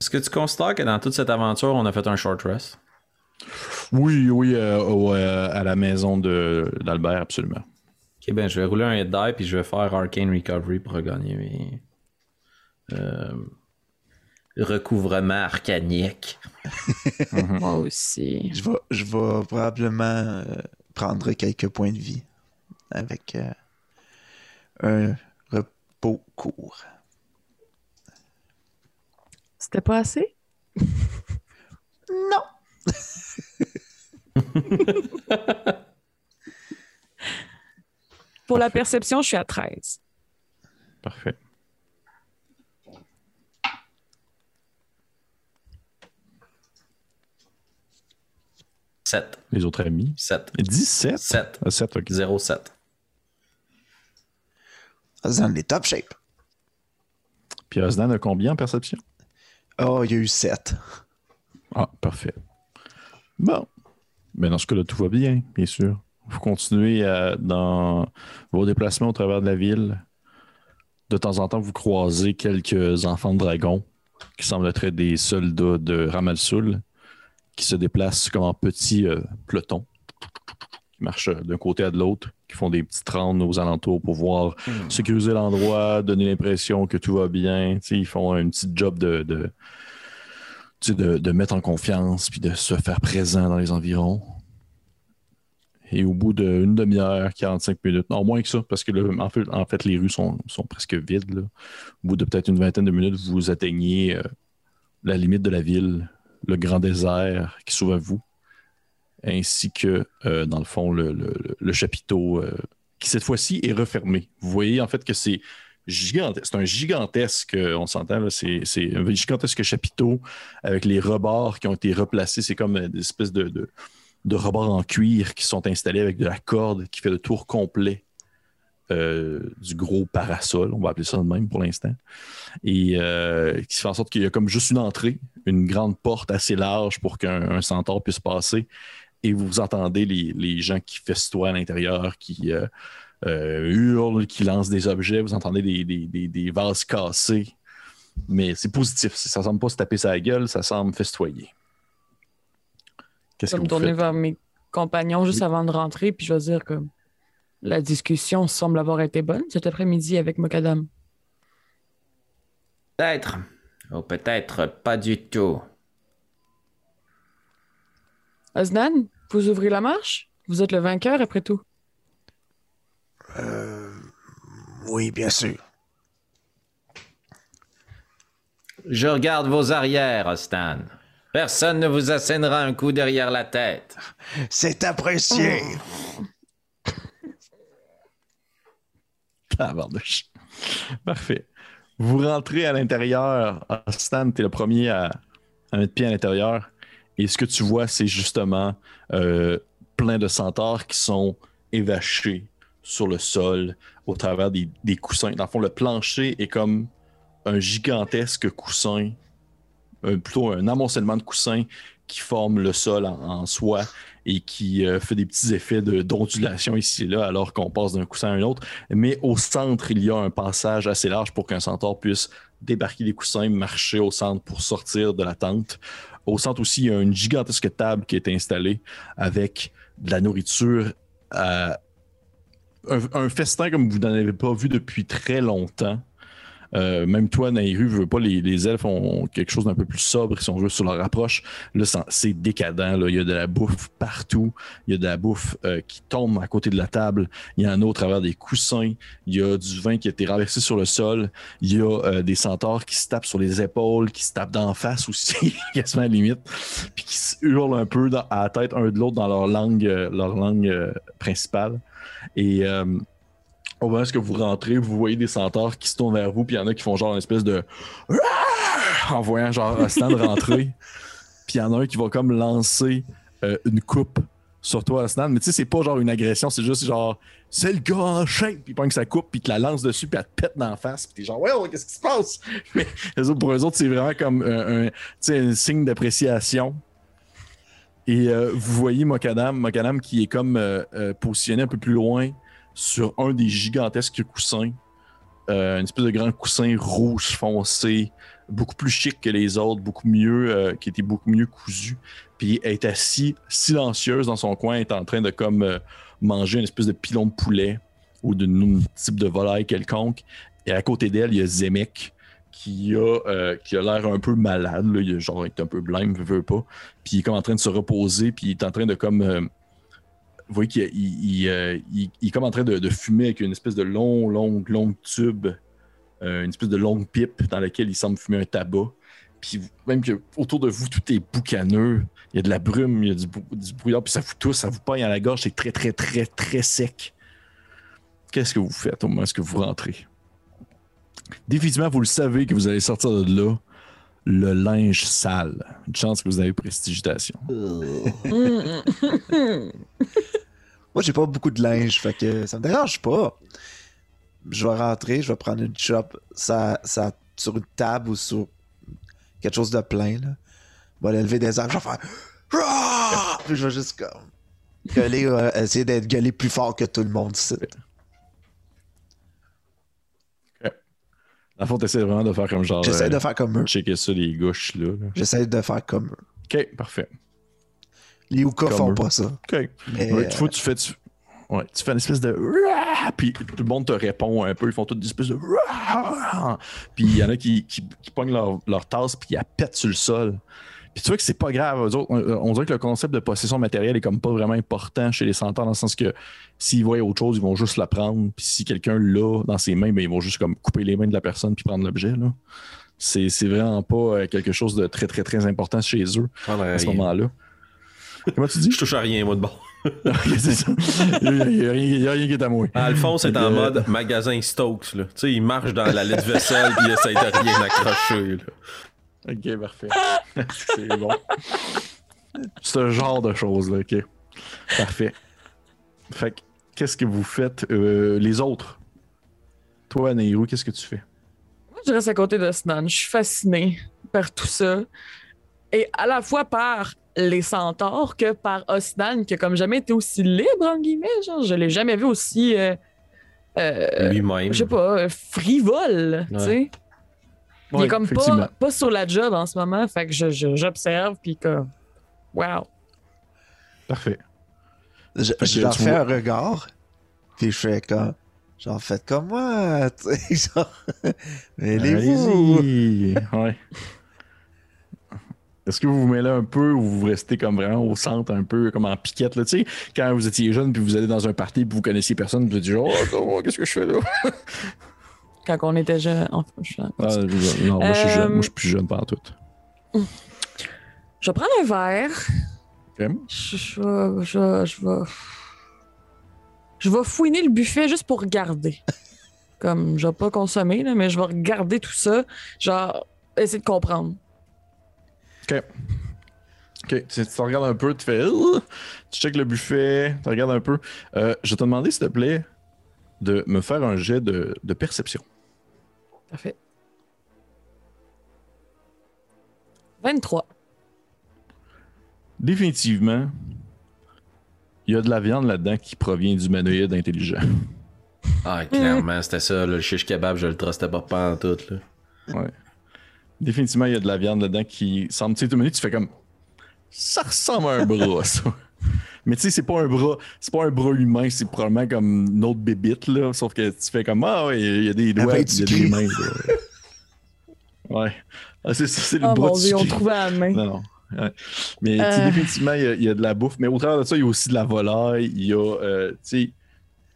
Est-ce que tu considères que dans toute cette aventure, on a fait un short rest? Oui, oui, euh, au, euh, à la maison de- d'Albert, absolument. Ok, ben je vais rouler un hit die puis je vais faire Arcane Recovery pour regagner mes. Euh, recouvrement arcanique. Moi aussi. Je vais, je vais probablement euh, prendre quelques points de vie avec euh, un repos court. C'était pas assez? Non! Pour la perception, je suis à 13. Parfait. Sept. Les autres amis. 7. 17? 7. Ah, 7, ok. 0, 7. C'est dans les top shape. Puis Osnan a combien en perception? Oh, il y a eu 7. Ah, parfait. Bon. Mais dans ce cas-là, tout va bien, bien sûr. Vous continuez à- dans vos déplacements au travers de la ville. De temps en temps, vous croisez quelques enfants de dragon qui semblent être des soldats de Ramalsoul qui se déplacent comme en petits euh, pelotons, qui marchent euh, d'un côté à de l'autre, qui font des petites rondes aux alentours pour voir sécuriser l'endroit, donner l'impression que tout va bien. Ils font un petit job de, de, mettre en confiance puis de se faire présent dans les environs. Et au bout d'une demi-heure, 45 minutes, non, moins que ça, parce que là, en, fait, en fait, les rues sont, sont presque vides. là. Au bout de peut-être une vingtaine de minutes, vous atteignez euh, la limite de la ville, le grand désert qui s'ouvre à vous, ainsi que, euh, dans le fond, le, chapiteau euh, qui, cette fois-ci, est refermé. Vous voyez, en fait, que c'est gigantesque. C'est un gigantesque, on s'entend, c'est c'est un gigantesque chapiteau avec les rebords qui ont été replacés. C'est comme des espèces de rebords en cuir qui sont installés avec de la corde qui fait le tour complet euh, du gros parasol, on va appeler ça de même pour l'instant. Et euh, qui fait en sorte qu'il y a comme juste une entrée, une grande porte assez large pour qu'un un centaure puisse passer. Et vous entendez les, les gens qui festoient à l'intérieur, qui euh, hurlent, qui lancent des objets. Vous entendez des, des- des- des vases cassés. Mais c'est positif. Ça semble pas se taper sa gueule, ça semble festoyer. Qu'est-ce Je que vais me vous tourner vers mes compagnons juste Oui. avant de rentrer, puis je vais dire que la discussion semble avoir été bonne cet après-midi avec Mokadam. Peut-être. Ou peut-être pas du tout. Osnan, vous ouvrez la marche? Vous êtes le vainqueur après tout. Euh, oui, bien sûr. Je regarde vos arrières, Stan. Personne ne vous assénera un coup derrière la tête. C'est apprécié. Parfait. Vous rentrez à l'intérieur. Stan, tu es le premier à, mettre pied à l'intérieur. Et ce que tu vois, c'est justement euh, plein de centaures qui sont évachés sur le sol au travers des, des coussins. Dans le fond, le plancher est comme un gigantesque coussin, euh, plutôt un amoncellement de coussins qui forme le sol en, en soi et qui euh, fait des petits effets d'ondulation ici et là alors qu'on passe d'un coussin à un autre. Mais au centre, il y a un passage assez large pour qu'un centaure puisse débarquer des coussins, marcher au centre pour sortir de la tente. Au centre aussi, il y a une gigantesque table qui est installée avec de la nourriture. euh, un, un festin comme vous n'en avez pas vu depuis très longtemps. Euh, même toi, Nairu, veux pas, les, les elfes ont quelque chose d'un peu plus sobre si on veut sur leur approche. Là, c'est- c'est décadent. Là. Il y a de la bouffe partout. Il y a de la bouffe euh, qui tombe à côté de la table. Il y en a au travers des coussins. Il y a du vin qui a été renversé sur le sol. Il y a euh, des centaures qui se tapent sur les épaules, qui se tapent d'en face aussi, quasiment à la limite, puis qui se hurlent un peu dans- à la tête un de l'autre dans leur langue, euh, leur langue euh, principale. Et euh, au moment où vous rentrez, vous voyez des centaures qui se tournent vers vous, puis il y en a qui font genre une espèce de en voyant genre un stand rentrer. Puis il y en a un qui va comme lancer euh, une coupe sur toi, Asnan. Mais tu sais, c'est pas genre une agression, c'est juste genre, c'est le gars en shape. Puis il pogne sa coupe, puis il te la lance dessus, puis elle te pète dans la face. Puis t'es genre, ouais, qu'est-ce qui se passe? Mais eux autres, pour eux autres, c'est vraiment comme un, un, un signe d'appréciation. Et euh, vous voyez Mokadam, Mokadam qui est comme euh, euh, positionné un peu plus loin sur un des gigantesques coussins. Euh, une espèce de grand coussin rouge foncé, beaucoup plus chic que les autres, beaucoup mieux, euh, qui était beaucoup mieux cousu. Puis elle est assise silencieuse dans son coin, elle est en train de comme euh, manger une espèce de pilon de poulet ou d'un type de volaille quelconque. Et à côté d'elle, il y a Zemek qui a, l'air un peu malade. Il a, genre, est un peu blême, veut pas. Puis il est comme en train de se reposer, puis il est en train de comme. Vous voyez qu'il il, il, euh, est comme en train de, fumer avec une espèce de long, long, long tube, euh, une espèce de longue pipe dans laquelle il semble fumer un tabac. Puis même que autour de vous, tout est boucaneux. Il y a de la brume, il y a du, brouillard, puis ça vous tousse, ça vous paille à la gorge. C'est très, très, très, très sec. Qu'est-ce que vous faites au moment où est-ce que vous rentrez? Définitivement, vous le savez que vous allez sortir de là le linge sale. Une chance que vous avez prestigitation. Moi, j'ai pas beaucoup de linge, fait que ça me dérange pas. Je vais rentrer, je vais prendre une chop ça, ça, sur une table ou sur quelque chose de plein. Je vais lever des armes, je vais faire. Rah! Puis je vais juste comme. Gueuler, euh, essayer d'être gueulé plus fort que tout le monde. Le fond, t'essaies vraiment de faire comme genre. J'essaie euh, de faire comme eux. checker ça, les gauches là. là. J'essaie de faire comme eux. Ok, parfait. Les Comme font eux. pas ça. Ok. Mais, Ouais, euh, tu vois, tu fais. Tu... Ouais, tu fais une espèce de. Puis tout le monde te répond un peu. Ils font toutes des espèces de. Puis il y en a qui, qui, qui pognent leur, leur tasse puis ils la pètent sur le sol. Puis tu vois que c'est pas grave. Autres, on, on dirait que le concept de possession matérielle est comme pas vraiment important chez les centaures dans le sens que s'ils voient autre chose, ils vont juste la prendre. Puis si quelqu'un l'a dans ses mains, ben, ils vont juste comme couper les mains de la personne puis prendre l'objet. là. C'est c'est vraiment pas euh, quelque chose de très, très, très important chez eux Prendrais à ce rien. moment-là. Comment tu dis? Je touche à rien, moi, de bon. c'est ça. Il n'y a, il y a rien- a qui est à moi. Alphonse est en que- mode magasin Stokes. Là. Tu sais, il marche dans la lait de vaisselle puis il essaye de rien accrocher. Là. Ok, parfait. c'est bon. Ce genre de choses-là, ok. Parfait. Fait que, qu'est-ce que vous faites, euh, les autres? Toi, Nehru, qu'est-ce que tu fais? Moi, je reste à côté de Snan. Je suis fascinée par tout ça. Et à la fois par les centaures que par Osnan, qui a comme jamais été aussi libre, en guillemets. Genre, je l'ai jamais vu aussi, euh, euh, Lui-même. je sais pas, frivole, tu sais. Il Ouais, est comme pas, pas sur la job en ce moment, fait que je- je- j'observe, puis comme, wow. Parfait. Je, je leur fais vois- un regard, puis je fais comme. Genre, faites comme moi, tu sais, genre. Mêlez-vous. Allez-y. Ouais. Est-ce que vous vous mêlez un peu ou vous restez comme vraiment au centre, un peu comme en piquette, là, tu sais, quand vous étiez jeune puis vous allez dans un party puis vous connaissiez personne, vous dites genre, oh, oh, qu'est-ce que je fais là? Quand on était jeune, enfin, je- Ah, je- non, moi je suis jeune, moi je suis plus jeune pendant tout. je vais prendre un verre. Je, je vais, je, je vais. Je vais fouiner le buffet juste pour regarder. Comme je vais pas consommer, là, mais je vais regarder tout ça. Genre, essayer de comprendre. Ok. Ok, tu, tu regardes un peu, tu fais. Tu checkes le buffet, tu regardes un peu. Euh, je vais te demander, s'il te plaît, de me faire un jet de, de perception. Parfait. 23. Définitivement, il y a de la viande là-dedans qui provient d'humanoïdes intelligents. Ah, clairement, c'était ça. là, le shish kebab, je le trustais pas pas en tout. Là. Ouais. Définitivement, il y a de la viande là-dedans qui semble. Tu sais, tu fais comme. Ça ressemble à un bras, ça. Mais tu sais, c'est pas un bras, c'est pas un bras humain, c'est probablement comme une autre bébite, là. Sauf que tu fais comme Ah ouais, il y a des doigts, il y a des mains. là. Ouais. Ah, c'est ça, c'est le Oh bras mon du dieu, on trouvait à la main. Non, non. Ouais. Mais tu sais, Euh. définitivement, il y, a, il y a de la bouffe. Mais au travers de ça, il y a aussi de la volaille. Il y a, euh, tu sais,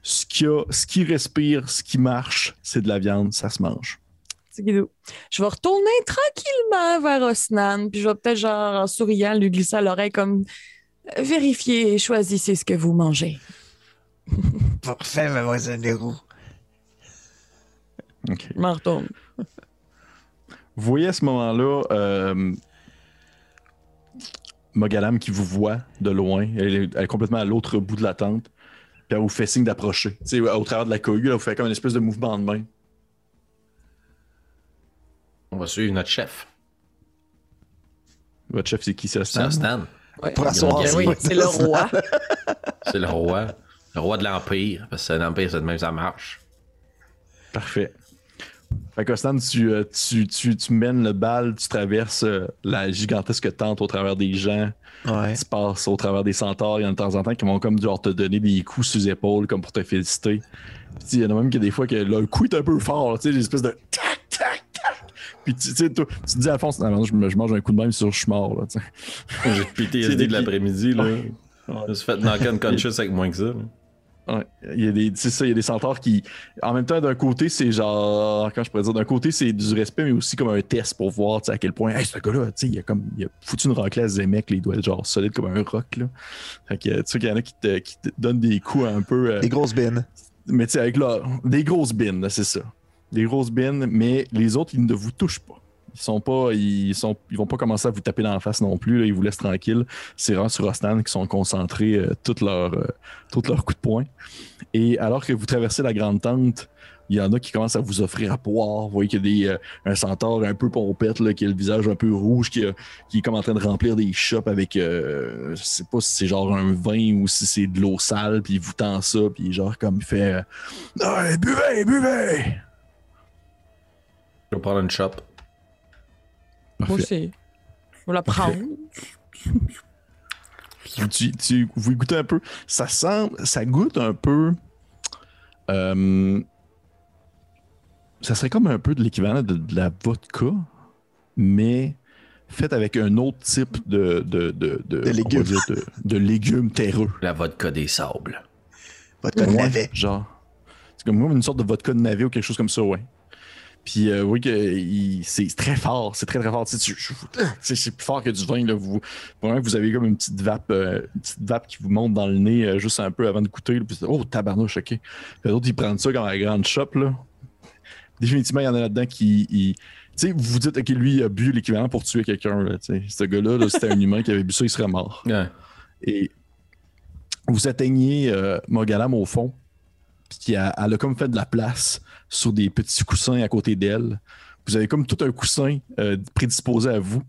ce, qu'il y a- ce qui respire, ce qui marche, c'est de la viande, ça se mange. Je vais retourner tranquillement vers Osnan, puis je vais peut-être, genre, en souriant, lui glisser à l'oreille comme vérifiez et choisissez ce que vous mangez. Parfait, mademoiselle Leroux. OK. Je m'en retourne. Vous voyez à ce moment-là euh, Mogalam qui vous voit de loin. Elle est, elle est complètement à l'autre bout de la tente. Puis elle vous fait signe d'approcher. Tu sais, au travers de la cohue, elle vous fait comme une espèce de mouvement de main. On va suivre notre chef. Votre chef, c'est qui ça? C'est un Stan. Ouais. Pour asseoir, Ben c'est oui, vrai. c'est le roi. C'est le roi. Le roi de l'Empire. Parce que l'Empire, c'est de même, ça marche. Parfait. Fait qu'Ostan, tu, euh, tu, tu, tu mènes le bal, tu traverses euh, la gigantesque tente au travers des gens, Ouais. tu passes au travers des centaures, il y en a de temps en temps qui vont comme genre te donner des coups sur les épaules comme pour te féliciter. Puis il y en a même qui des fois que le coup est un peu fort, tu sais, des espèces de. Puis tu, te dis à Alphonse, non, non, je, me- je mange un coup de même sur je suis mort, là, tu sais. J'ai PTSD de l'après-midi. là. Ouais. Je me suis fait knock unconscious avec moins que ça. là. Ouais, il y a des, c'est ça, il y a des centaures qui, en même temps, d'un côté, c'est genre, quand je pourrais dire, d'un côté, c'est du respect, mais aussi comme un test pour voir, à quel point, hey, ce gars-là, tu sais, il a comme, il a foutu une raclée à Zemek, doit être genre solide comme un roc, là. Fait que, tu sais, qu'il y en a qui te, qui te donnent des coups un peu, euh, Des grosses bines. mais tu sais, avec là, des grosses bines, là, c'est ça. Des grosses bines, mais les autres, ils ne vous touchent pas. Ils sont pas, ils sont, ils vont pas commencer à vous taper dans la face non plus. ils vous laissent tranquille. C'est vraiment sur Ostan qui sont concentrés euh, euh, toutes leurs coups de poing. Et alors que vous traversez la grande tente, il y en a qui commencent à vous offrir à boire. Vous voyez qu'il y a euh, un centaure un peu pompette, qui a le visage un peu rouge, qui, est comme en train de remplir des chopes avec, euh, je sais pas si c'est genre un vin ou si c'est de l'eau sale, puis il vous tend ça, puis genre comme il fait euh, Ah, buvez, buvez! Je vais prendre une shop. Moi aussi. Vais la prendre. Tu, tu- vous y goûtez un peu. Ça sent, ça goûte un peu. euh, ça serait comme un peu de l'équivalent de, de la vodka, mais faite avec un autre type de, de, de, De on légumes. dire de- de légumes terreux. La vodka des sables. Code Ouais, navet. Genre. C'est comme moi, une sorte de vodka de navet ou quelque chose comme ça, ouais. Puis euh, oui, que il- c'est très fort, c'est très très fort. C'est c'est plus fort que du vin. Là. Vous, vous avez comme une petite vape, euh, une petite vape qui vous monte dans le nez euh, juste un peu avant de goûter. là. Puis, oh, tabarnouche, ok. L'autre, ils prennent ça comme à la grande shop. Là. Définitivement, il y en a là-dedans qui. ils- tu sais, vous vous dites, ok, lui, il a bu l'équivalent pour tuer quelqu'un. Ce gars-là, là, c'était un humain qui avait bu ça, il serait mort. Ouais. Et vous atteignez euh, Morgalam au fond, puis elle a comme fait de la place sur des petits coussins à côté d'elle. Vous avez comme tout un coussin euh, prédisposé à vous.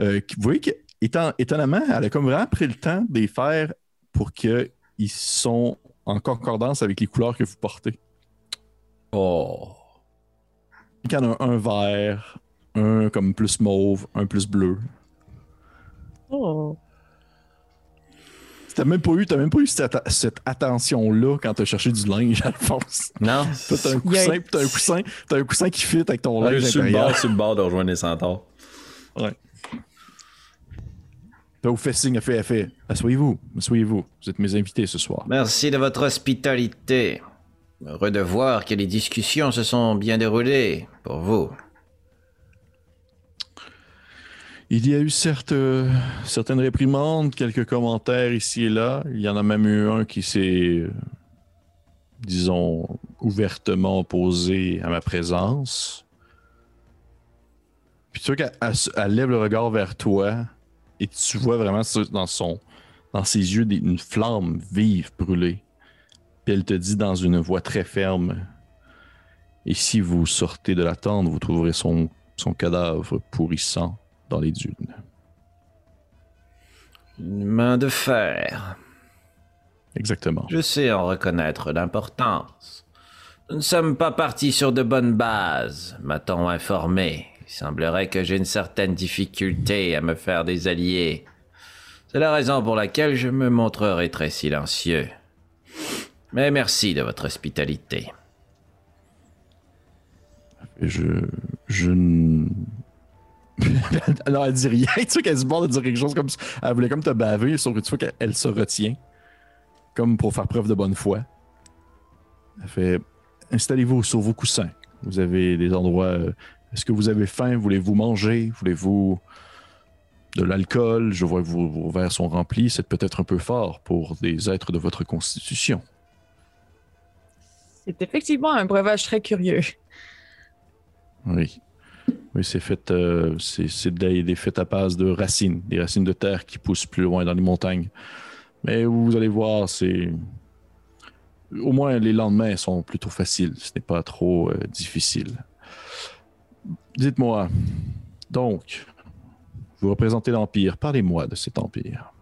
Euh, qui- vous voyez qu'étonnamment, elle a comme vraiment pris le temps de les faire pour qu'ils sont en concordance avec les couleurs que vous portez. Oh. Il y en a un vert, un comme plus mauve, un plus bleu. Oh. T'as même pas eu, t'as même pas eu cette, attention-là quand t'as cherché du linge, Alphonse. Non? T'as un a- coussin, puis t'as un coussin, t'as un coussin qui fit avec ton Ouais, linge sur le bord, sur le bord de rejoindre les centaures. Ouais. Vous fait signe, elle fait, elle fait. Asseyez-vous, asseyez-vous. Vous êtes mes invités ce soir. Merci de votre hospitalité. Heureux de voir que les discussions se sont bien déroulées pour vous. Il y a eu euh, certaines réprimandes, quelques commentaires ici et là. Il y en a même eu un qui s'est, euh, disons, ouvertement opposé à ma présence. Puis tu vois qu'elle lève le regard vers toi et tu vois vraiment dans, son, dans ses yeux une flamme vive brûler. Puis elle te dit dans une voix très ferme Et si vous sortez de la tente, vous trouverez son, son cadavre pourrissant dans les dunes. Une main de fer. Exactement. Je sais en reconnaître l'importance. Nous ne sommes pas partis sur de bonnes bases, m'a-t-on informé. Il semblerait que j'ai une certaine difficulté à me faire des alliés. C'est la raison pour laquelle je me montrerai très silencieux. Mais merci de votre hospitalité. Je. Je. N- Alors, elle dit rien. Tu vois qu'elle se bord de dire quelque chose comme ça. Elle voulait comme te baver, sauf que tu vois qu'elle elle se retient. Comme pour faire preuve de bonne foi. Elle fait Installez-vous sur vos coussins. Vous avez des endroits. euh, Est-ce que vous avez faim? Voulez-vous manger? Voulez-vous de l'alcool? Je vois que vos, vos verres sont remplis. C'est peut-être un peu fort pour des êtres de votre constitution. C'est effectivement un breuvage très curieux. Oui. Oui, c'est fait, euh, c'est des, des faits à base de racines, des racines de terre qui poussent plus loin dans les montagnes. Mais vous allez voir, c'est. Au moins, les lendemains sont plutôt faciles. Ce n'est pas trop euh, difficile. Dites-moi, donc, vous représentez l'Empire. Parlez-moi de cet Empire.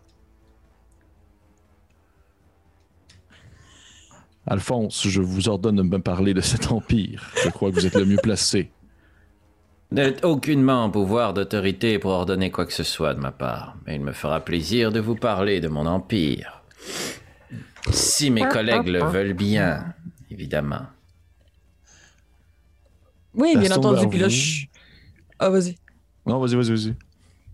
Alphonse, je vous ordonne de me parler de cet Empire. Je crois que vous êtes le mieux placé. N'êtes aucunement en pouvoir d'autorité pour ordonner quoi que ce soit de ma part, mais il me fera plaisir de vous parler de mon empire. Si mes collègues le veulent bien, évidemment. Oui, bien entendu. Puis là, je... Ah, vas-y. Non, vas-y, vas-y, vas-y.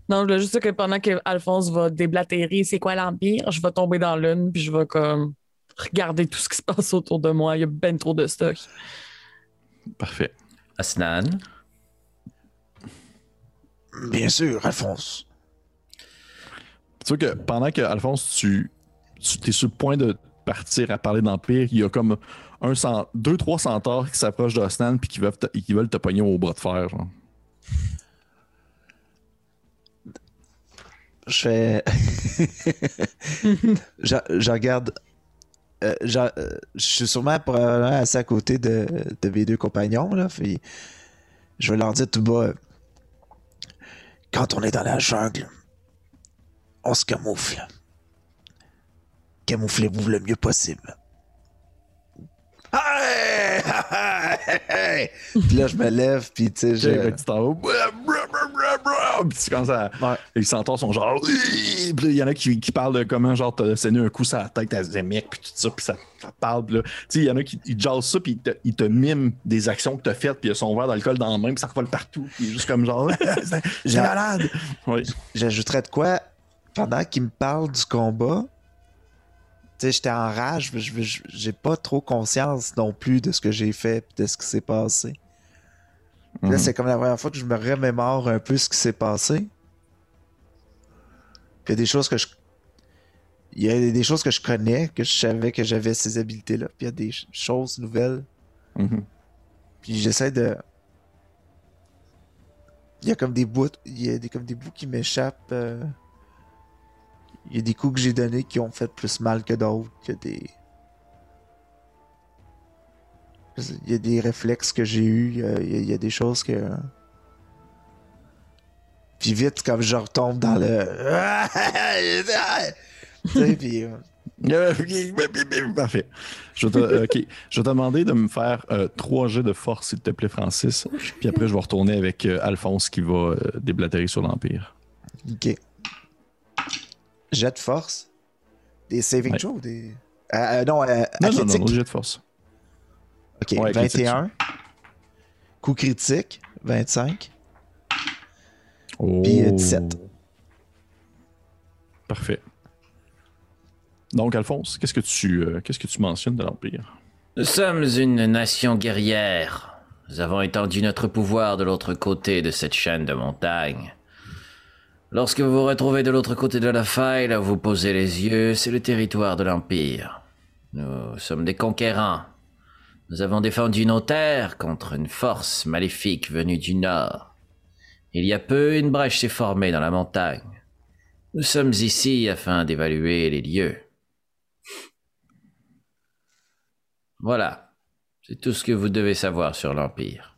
Non, je juste dire que pendant que Alphonse va déblatérer c'est quoi l'Empire, je vais tomber dans l'une, puis je vais comme regarder tout ce qui se passe autour de moi. Il y a ben trop de stock. Parfait. Asnan, Bien sûr, Alphonse. Tu vois que pendant que, Alphonse, tu, tu es sur le point de partir à parler d'Empire, il y a comme un cent- deux, trois centaures qui s'approchent d'Osnan puis qui veulent, te, qui veulent te pogner au bras de fer. Genre. Je fais. je, je regarde. euh, je, euh, je suis sûrement probablement assez à côté de, de mes deux compagnons. Là, puis je vais leur dire tout bas. Quand on est dans la jungle, on se camoufle. Camouflez-vous le mieux possible. Hey! Puis là, je me lève, puis tu sais, je. tu t'en vas, puis tu commences à. Ouais. Les centaures sont genre. Puis il y en a qui, qui parlent de comment, genre, t'as saigné un coup sur la tête à Zemek, puis tout ça, puis ça, ça parle. puis là, tu sais, il y en a qui ils jazzent ça, puis ils te, ils te miment des actions que t'as faites, puis ils sont verre d'alcool dans la main, puis ça revole partout, puis juste comme genre. Genre- malade! Oui. J'ajouterais de quoi pendant qu'il me parle du combat. Sais, j'étais en rage, j'ai pas trop conscience non plus de ce que j'ai fait et de ce qui s'est passé. Là, Mhm. c'est comme la première fois que je me remémore un peu ce qui s'est passé. Puis il y a des choses que je. Il y a des choses que je connais, que je savais que j'avais ces habiletés-là. Puis il y a des ch- choses nouvelles. Mhm. Puis j'essaie de. Il y a comme des bouts. Il y a des, comme des bouts qui m'échappent. euh. Il y a des coups que j'ai donnés qui ont fait plus mal que d'autres. Que des. Il y a des réflexes que j'ai eus. Il y a, il y des choses que. Puis vite, comme je retombe dans le. tu sais, puis. Parfait. Je vais, te, euh, ok. je vais te demander de me faire euh, trois jets de force, s'il te plaît, Francis. Puis après, je vais retourner avec euh, Alphonse qui va euh, déblatérer sur l'Empire. Ok. Jet de force? Des saving Ouais. throws, des. Euh, euh, non, euh, Non, non, non, athlétique. non, jet de force. Ok, Ouais, athlétique, 21. Coup critique, 25. Oh. Puis, euh, 17. Parfait. Donc, Alphonse, qu'est-ce que tu, euh, qu'est-ce que tu mentionnes de l'Empire? Nous sommes une nation guerrière. Nous avons étendu notre pouvoir de l'autre côté de cette chaîne de montagnes. Lorsque vous vous retrouvez de l'autre côté de la faille, là où vous posez les yeux, c'est le territoire de l'Empire. Nous sommes des conquérants. Nous avons défendu nos terres contre une force maléfique venue du nord. Il y a peu, une brèche s'est formée dans la montagne. Nous sommes ici afin d'évaluer les lieux. Voilà. C'est tout ce que vous devez savoir sur l'Empire.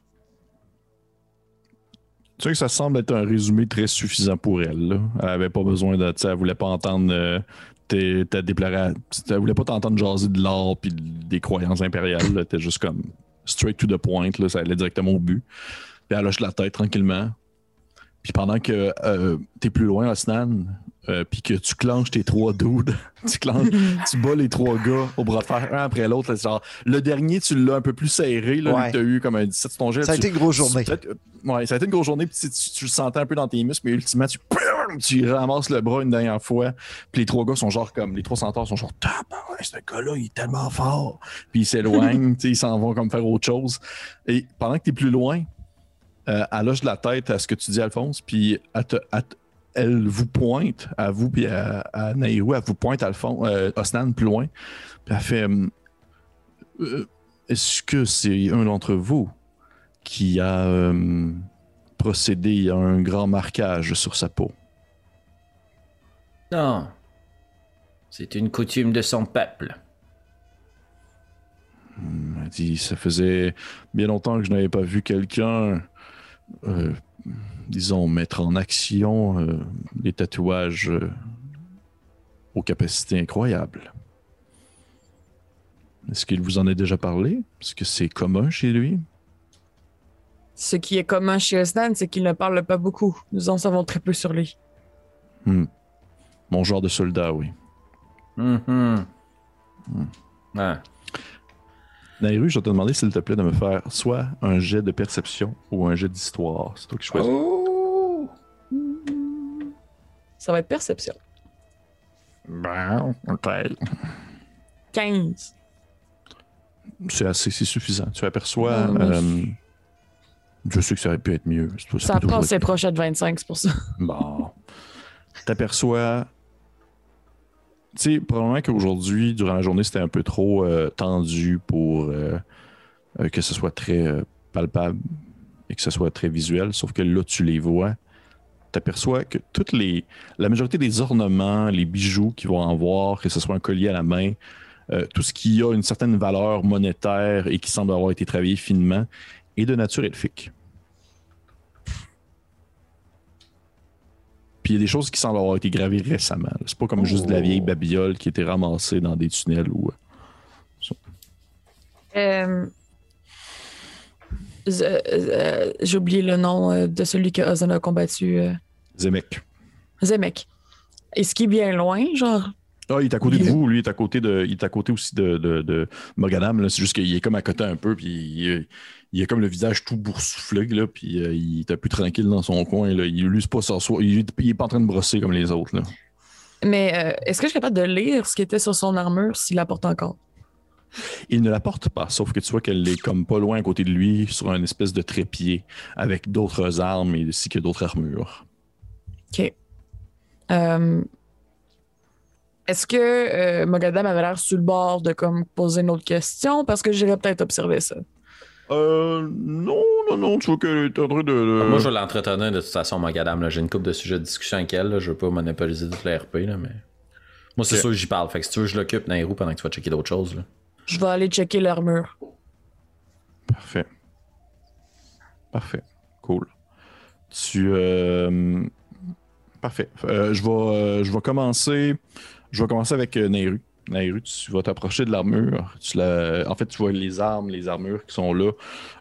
Tu sais que ça semble être un résumé très suffisant pour elle. Elle avait pas besoin de. Elle voulait pas entendre euh, tes- ta. Elle voulait pas t'entendre jaser de l'art puis des croyances impériales. là. T'es juste comme straight to the point. Ça allait directement au but. Puis elle lâche la tête tranquillement. Puis pendant que euh, t'es plus loin, Osnan, euh, puis que tu clenches tes trois dudes, tu, clenches, tu bats les trois gars au bras de fer, un après l'autre. genre, le dernier, tu l'as un peu plus serré, là, Ouais. t'as eu comme un 17 sur ton jet. Ça a tu- été une grosse journée. tu- peut-être- Ouais, ça a été une grosse journée, puis tu, le sentais un peu dans tes muscles, mais ultimement, tu, tu ramasses le bras une dernière fois, puis les trois gars sont genre comme, les trois centaures sont genre, Tabarouette, ce gars-là, il est tellement fort. Puis ils s'éloignent, ils s'en vont comme faire autre chose. Et pendant que tu es plus loin, euh, elle lâche la tête à ce que tu dis, Alphonse, puis elle, te- elle te- elle vous pointe, à vous, puis à, à Nairou, elle vous pointe, Alphonse, euh, Osnan, plus loin, puis elle fait hum, Euh, Est-ce que c'est un d'entre vous qui a euh, procédé à un grand marquage sur sa peau? Non. C'est une coutume de son peuple. Il m'a dit, ça faisait bien longtemps que je n'avais pas vu quelqu'un, euh, disons, mettre en action euh, des tatouages euh, aux capacités incroyables. Est-ce qu'il vous en a déjà parlé? Est-ce que c'est commun chez lui? Ce qui est commun chez Osnan, c'est qu'il ne parle pas beaucoup. Nous en savons très peu sur lui. Mon genre de soldat, oui. Mhm. Ah. Nairu, je vais te demander, s'il te plaît, de me faire soit un jet de perception ou un jet d'histoire. C'est toi qui choisis. Oh. Ça va être perception. Ben, ok. 15. C'est assez, c'est suffisant. Tu aperçois. Ah, oui. euh, je sais que ça aurait pu être mieux. Ça Ça ses proches de 25, c'est pour ça. Bon. T'aperçois. Tu sais, probablement qu'aujourd'hui, durant la journée, c'était un peu trop euh, tendu pour euh, euh, que ce soit très euh, palpable et que ce soit très visuel. Sauf que là, tu les vois. T'aperçois que toutes les. La majorité des ornements, les bijoux qu'ils vont avoir, que ce soit un collier à la main, euh, tout ce qui a une certaine valeur monétaire et qui semble avoir été travaillé finement, est de nature elfique. Puis il y a des choses qui semblent avoir été gravées récemment. C'est pas comme juste de la vieille babiole qui était ramassée dans des tunnels ou. Euh, euh, J'ai oublié le nom de celui que Ozan a combattu. Zemek. Zemek. Est-ce qu'il est bien loin, genre? Ah, il est à côté de vous, lui, il est à côté de. Il est à côté aussi de, de, de Mogadam, là. C'est juste qu'il est comme à côté un peu, puis il, il a comme le visage tout boursouflé, là, puis euh, il est un peu tranquille dans son coin, là. Il c'est pas s'asseoir. Il, il est pas en train de brosser comme les autres, là. Mais euh, est-ce que je suis capable de lire ce qui était sur son armure s'il la porte encore? Il ne la porte pas, sauf que tu vois qu'elle est comme pas loin à côté de lui, sur un espèce de trépied, avec d'autres armes et ainsi que d'autres armures. OK. Euh, Est-ce que euh, Mogadam avait l'air sur le bord de comme poser une autre question? Parce que j'irais peut-être observer ça. Euh, non, non, non, tu vois qu'elle est en train de. de- Moi, je vais l'entretenir de toute façon, Mogadam. là. J'ai une couple de sujets de discussion avec elle. là. Je veux pas monopoliser toute la RP, là, mais. Moi, c'est sûr que j'y parle. Fait que si tu veux, je l'occupe roues pendant que tu vas checker d'autres choses. Là. Je vais aller checker l'armure. Parfait. Parfait. Cool. Tu. euh, Parfait. Euh, je, vais, euh, je vais commencer. Je vais commencer avec euh, Nairu. Nairu, tu vas t'approcher de l'armure. Tu la- En fait, tu vois les armes, les armures qui sont là.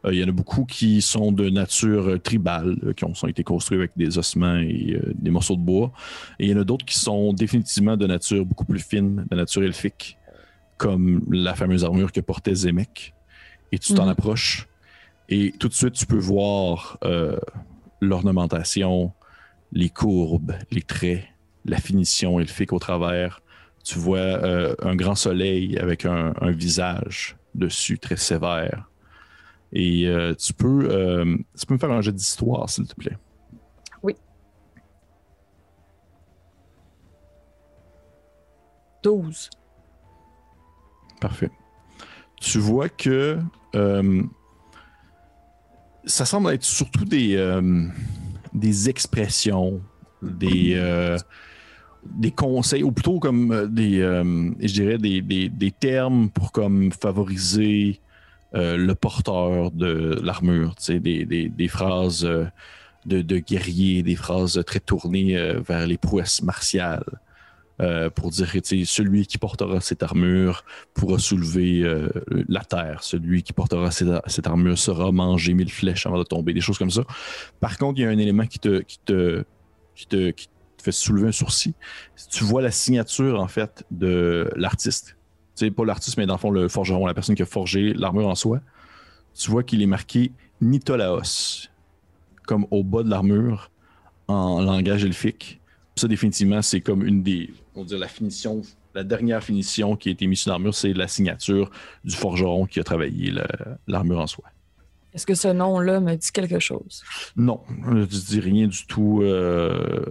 Euh, Il y en a beaucoup qui sont de nature tribale, euh, qui ont, ont été construits avec des ossements et euh, des morceaux de bois. Et il y en a d'autres qui sont définitivement de nature beaucoup plus fine, de nature elfique, comme la fameuse armure que portait Zemek. Et tu t'en Mhm. approches. Et tout de suite, tu peux voir l'ornementation, les courbes, les traits, la finition elfique au travers. Tu vois euh, un grand soleil avec un, un visage dessus très sévère. Et euh, tu, peux, euh, tu peux me faire un jet d'histoire, s'il te plaît? 12. Parfait. Tu vois que ça semble être surtout des, des expressions, des, euh, des conseils, ou plutôt comme euh, des, euh, je dirais des, des- des termes pour comme favoriser le porteur de l'armure, des, des- phrases de, de guerrier, des phrases très tournées vers les prouesses martiales. Euh, pour dire que celui qui portera cette armure pourra soulever euh, la terre. Celui qui portera cette, armure sera mangé mille flèches avant de tomber, des choses comme ça. Par contre, il y a un élément qui te, fait soulever un sourcil. Tu vois la signature, en fait, de l'artiste. Tu sais, pas l'artiste, mais dans le fond, le forgeron, la personne qui a forgé l'armure en soi. Tu vois qu'il est marqué Nitolaos, comme au bas de l'armure, en langage elfique. Ça, définitivement, c'est comme une des, on va dire, la finition, la dernière finition qui a été mise sur l'armure, c'est la signature du forgeron qui a travaillé la- l'armure en soi. Est-ce que ce nom-là me dit quelque chose? Non, je dis rien du tout. euh,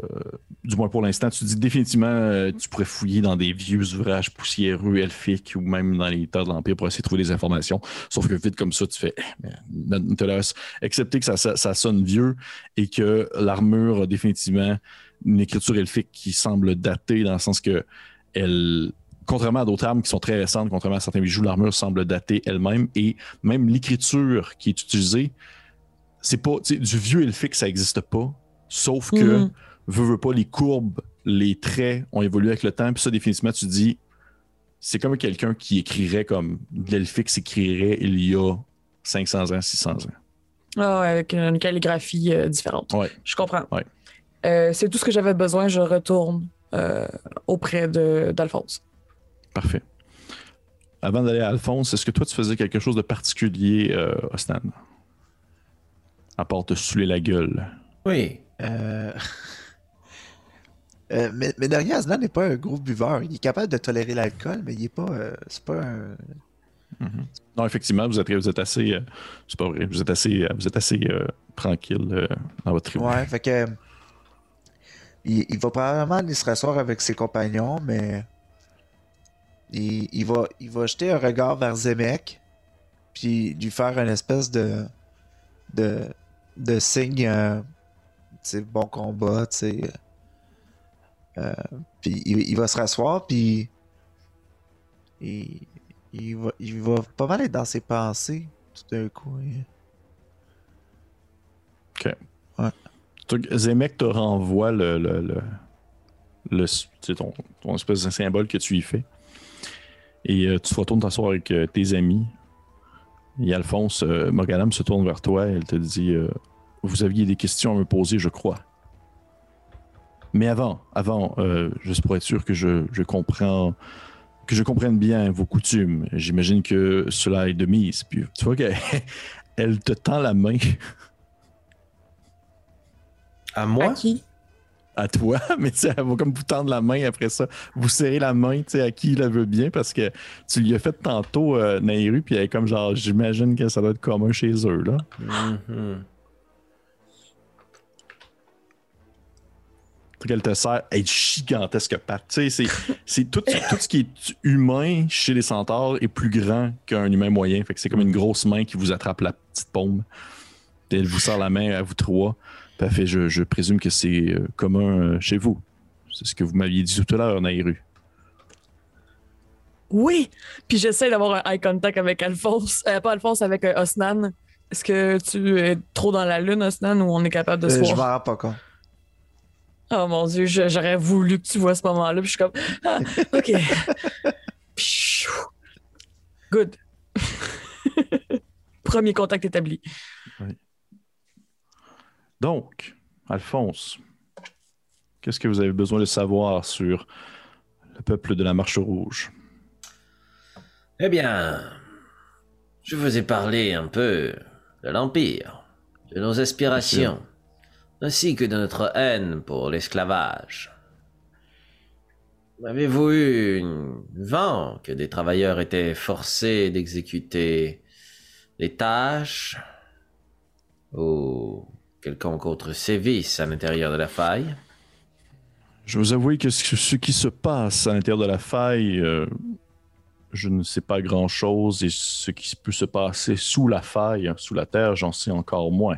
du moins pour l'instant, tu dis définitivement, euh, tu pourrais fouiller dans des vieux ouvrages poussiéreux, elfiques ou même dans les terres de l'Empire pour essayer de trouver des informations. Sauf que vite comme ça, tu fais, eh, mais, Nicolas, accepter que ça, ça- ça sonne vieux et que l'armure a définitivement une écriture elfique qui semble datée dans le sens que elle. Contrairement à d'autres armes qui sont très récentes, contrairement à certains bijoux, l'armure semble datée elle-même et même l'écriture qui est utilisée, c'est pas du vieux elfique, ça n'existe pas. Sauf que, veux, veux pas, les courbes, les traits ont évolué avec le temps. Puis ça, définitivement, tu dis, c'est comme quelqu'un qui écrirait comme l'elfique s'écrirait il y a 500 ans, 600 ans. Ah, ouais, avec une calligraphie euh, différente. Ouais. Je comprends. Ouais. Euh, c'est tout ce que j'avais besoin. Je retourne euh, auprès de- d'Alphonse. Parfait. Avant d'aller à Alphonse, est-ce que toi, tu faisais quelque chose de particulier, euh, Ostan? À part te saouler la gueule. Oui. Euh... euh, mais, mais derrière, Aslan n'est pas un gros buveur. Il est capable de tolérer l'alcool, mais il est pas. euh, c'est pas un. Non, effectivement, vous êtes, vous êtes assez. euh, c'est pas vrai. Vous êtes assez, vous êtes assez euh, tranquille euh, dans votre tribu. Ouais, fait que. Il, va probablement aller se rasseoir avec ses compagnons, mais. Il, va, il va jeter un regard vers Zemek, puis lui faire une espèce de. de, de signe. euh, bon combat, tu sais. Euh, puis il, va se rasseoir, puis. Il, il, va, il va pas mal être dans ses pensées, tout d'un coup. hein. Zemek te renvoie le, le, le, ton, ton espèce de symbole que tu y fais. Et euh, tu te retournes t'asseoir avec euh, tes amis. Et Alphonse, euh, Mogadam se tourne vers toi. Elle te dit euh, Vous aviez des questions à me poser, je crois. Mais avant, avant, juste pour être sûr que je, je comprends, que je comprenne bien vos coutumes, j'imagine que cela est de mise. Puis tu vois qu'elle elle te tend la main. À À moi? qui? à toi, mais elle va comme vous tendre la main après ça. Vous serrez la main, tu sais, à qui la veut bien, parce que tu lui as fait tantôt euh, Nairu, puis elle est comme genre, j'imagine que ça doit être commun chez eux, là. Mhm. Fait qu'elle te sert être gigantesque patte. Tu sais, c'est, c'est tout, tout ce qui est humain chez les centaures est plus grand qu'un humain moyen. Fait que c'est comme une grosse main qui vous attrape la petite paume. Elle vous sert la main à vous trois. Puis elle fait, je, je présume que c'est euh, commun euh, chez vous. C'est ce que vous m'aviez dit tout à l'heure, Nairu. Oui! Puis j'essaie d'avoir un eye contact avec Alphonse. Euh, pas Alphonse, avec euh, Osnan. Est-ce que tu es trop dans la lune, Osnan, ou on est capable de se Euh, je voir? rends pas compte. Oh mon dieu, j'aurais voulu que tu vois ce moment-là. Puis je suis comme, ah, OK. Good. Premier contact établi. Donc, Alphonse, qu'est-ce que vous avez besoin de savoir sur le peuple de la Marche Rouge? Eh bien, je vous ai parlé un peu de l'Empire, de nos aspirations, ainsi que de notre haine pour l'esclavage. Avez-vous eu une- vent que des travailleurs étaient forcés d'exécuter des tâches ou quelconque autre sévice à l'intérieur de la faille Je vous avoue que ce qui se passe à l'intérieur de la faille, euh, je ne sais pas grand-chose et ce qui peut se passer sous la faille, sous la terre, j'en sais encore moins.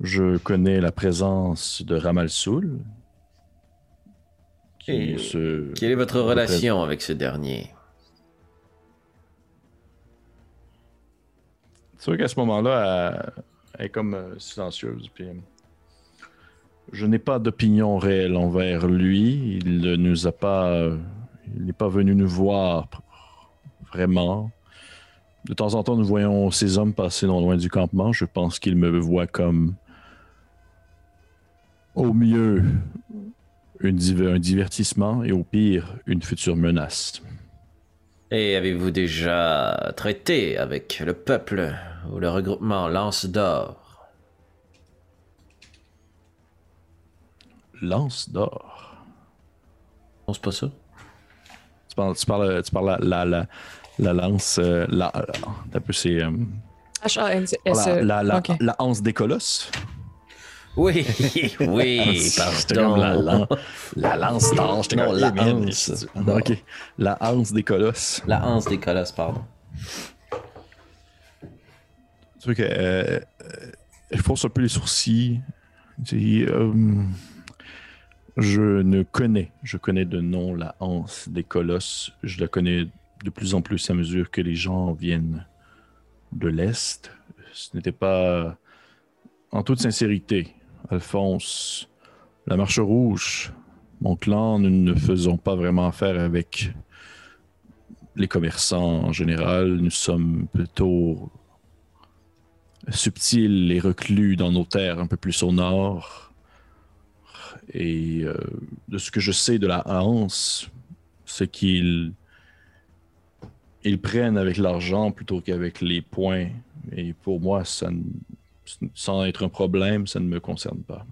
Je connais la présence de Ramalsoul. Qui se... Quelle est votre relation avec ce dernier? C'est sûr qu'à ce moment-là, est comme euh, silencieuse. Puis, euh, je n'ai pas d'opinion réelle envers lui. Il nous a pas. euh, il n'est pas venu nous voir vraiment. De temps en temps, nous voyons ces hommes passer non loin du campement. Je pense qu'il me voit comme. Au mieux, un divertissement et au pire, une future menace. Et avez-vous déjà traité avec le peuple ou le regroupement Lance d'Or? Lance d'or? Non, c'est pas ça. Tu parles, tu parles, tu parles la, la, la, la lance. euh, la, euh, H-A-N-S. la, la, la, la anse des colosses? Oui, oui, C'était comme la, la, la lance d'or. J'étais Non, comme, la man, anse c'est- d'or. Ok. La anse des colosses. La anse des colosses, pardon. Tu vois que. Euh, euh, elle fausse un peu les sourcils. Euh, je ne connais, je connais de nom la anse des colosses. Je la connais de plus en plus à mesure que les gens viennent de l'Est. Ce n'était pas. En toute sincérité, Alphonse, la Marche Rouge, mon clan, nous ne faisons pas vraiment affaire avec les commerçants en général. Nous sommes plutôt subtils et reclus dans nos terres un peu plus au nord. Et euh, de ce que je sais de la Hanse, c'est qu'ils ils prennent avec l'argent plutôt qu'avec les points. Et pour moi, ça sans être un problème, ça ne me concerne pas.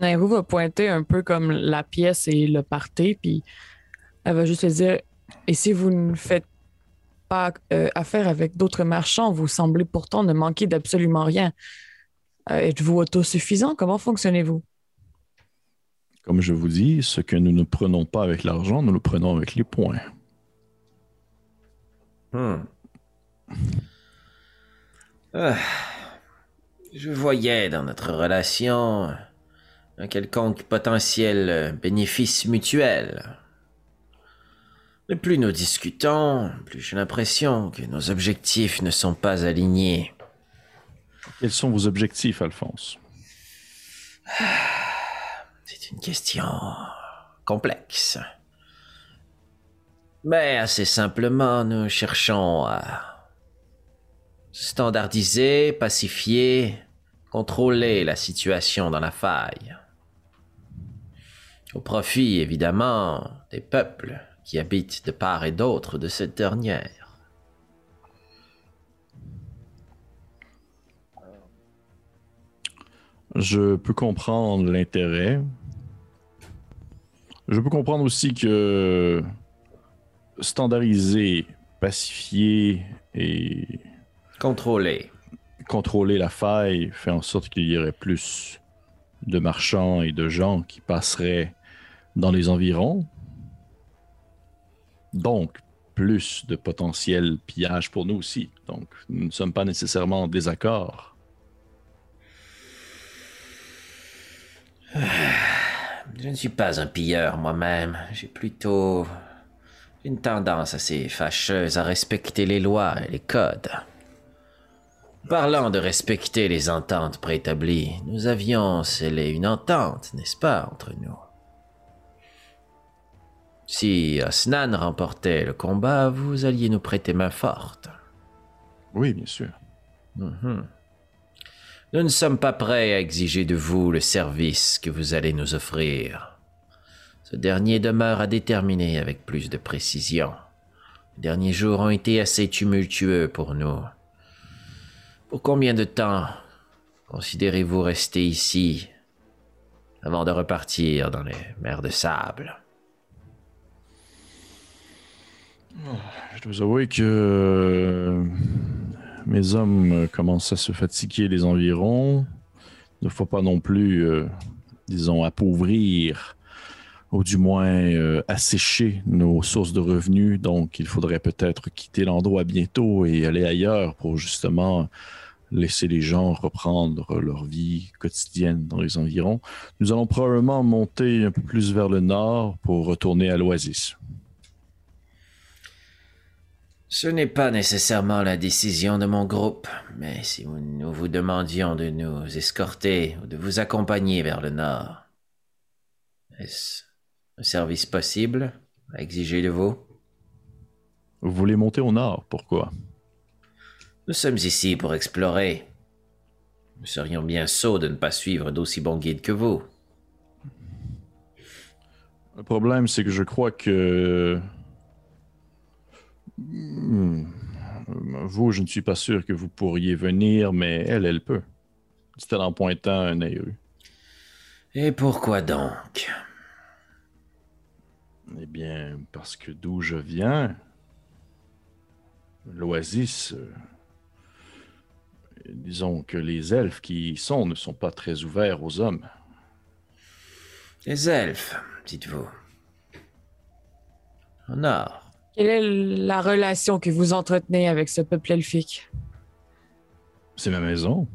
Nairou va pointer un peu comme la pièce et le party, puis elle va juste lui dire Et si vous ne faites pas euh, affaire avec d'autres marchands, vous semblez pourtant ne manquer d'absolument rien. Euh, Êtes-vous autosuffisant? Comment fonctionnez-vous Comme je vous dis, ce que nous ne prenons pas avec l'argent, nous le prenons avec les points. Hmm. Ah. Je voyais dans notre relation un quelconque potentiel euh, bénéfice mutuel. Mais plus nous discutons, plus j'ai l'impression que nos objectifs ne sont pas alignés. Quels sont vos objectifs, Alphonse? C'est une question complexe. Mais assez simplement, nous cherchons à standardiser, pacifier, contrôler la situation dans la faille. Au profit, évidemment, des peuples qui habitent de part et d'autre de cette dernière. Je peux comprendre l'intérêt. Je peux comprendre aussi que standardiser, pacifier et Contrôlé. contrôler la faille fait en sorte qu'il y aurait plus de marchands et de gens qui passeraient dans les environs. Donc, plus de potentiel pillage pour nous aussi. Donc, nous ne sommes pas nécessairement en désaccord. Je ne suis pas un pilleur moi-même. J'ai plutôt une tendance assez fâcheuse à respecter les lois et les codes. Parlant de respecter les ententes préétablies, nous avions scellé une entente, n'est-ce pas, entre nous? Si Asnan remportait le combat, vous alliez nous prêter main forte. Oui, bien sûr. Mhm. Nous ne sommes pas prêts à exiger de vous le service que vous allez nous offrir. Ce dernier demeure à déterminer avec plus de précision. Les derniers jours ont été assez tumultueux pour nous. Pour combien de temps considérez-vous rester ici avant de repartir dans les mers de sable? Je dois avouer que euh, mes hommes commencent à se fatiguer des environs. Il ne faut pas non plus, euh, disons, appauvrir ou du moins euh, assécher nos sources de revenus. Donc, il faudrait peut-être quitter l'endroit bientôt et aller ailleurs pour justement laisser les gens reprendre leur vie quotidienne dans les environs. Nous allons probablement monter un peu plus vers le nord pour retourner à l'Oasis. Ce n'est pas nécessairement la décision de mon groupe, mais si nous vous demandions de nous escorter ou de vous accompagner vers le nord, est-ce un service possible à exiger de vous? Vous voulez monter au nord, pourquoi? Nous sommes ici pour explorer. Nous serions bien sots de ne pas suivre d'aussi bons guides que vous. Le problème, c'est que je crois que. Hmm. Vous, je ne suis pas sûr que vous pourriez venir, mais elle, elle peut. Dit-elle en pointant un œil. Et pourquoi donc? Eh bien, parce que d'où je viens, l'Oasis, euh, disons que les elfes qui y sont ne sont pas très ouverts aux hommes. Les elfes, dites-vous. Nord. Quelle est la relation que vous entretenez avec ce peuple elfique? C'est ma maison.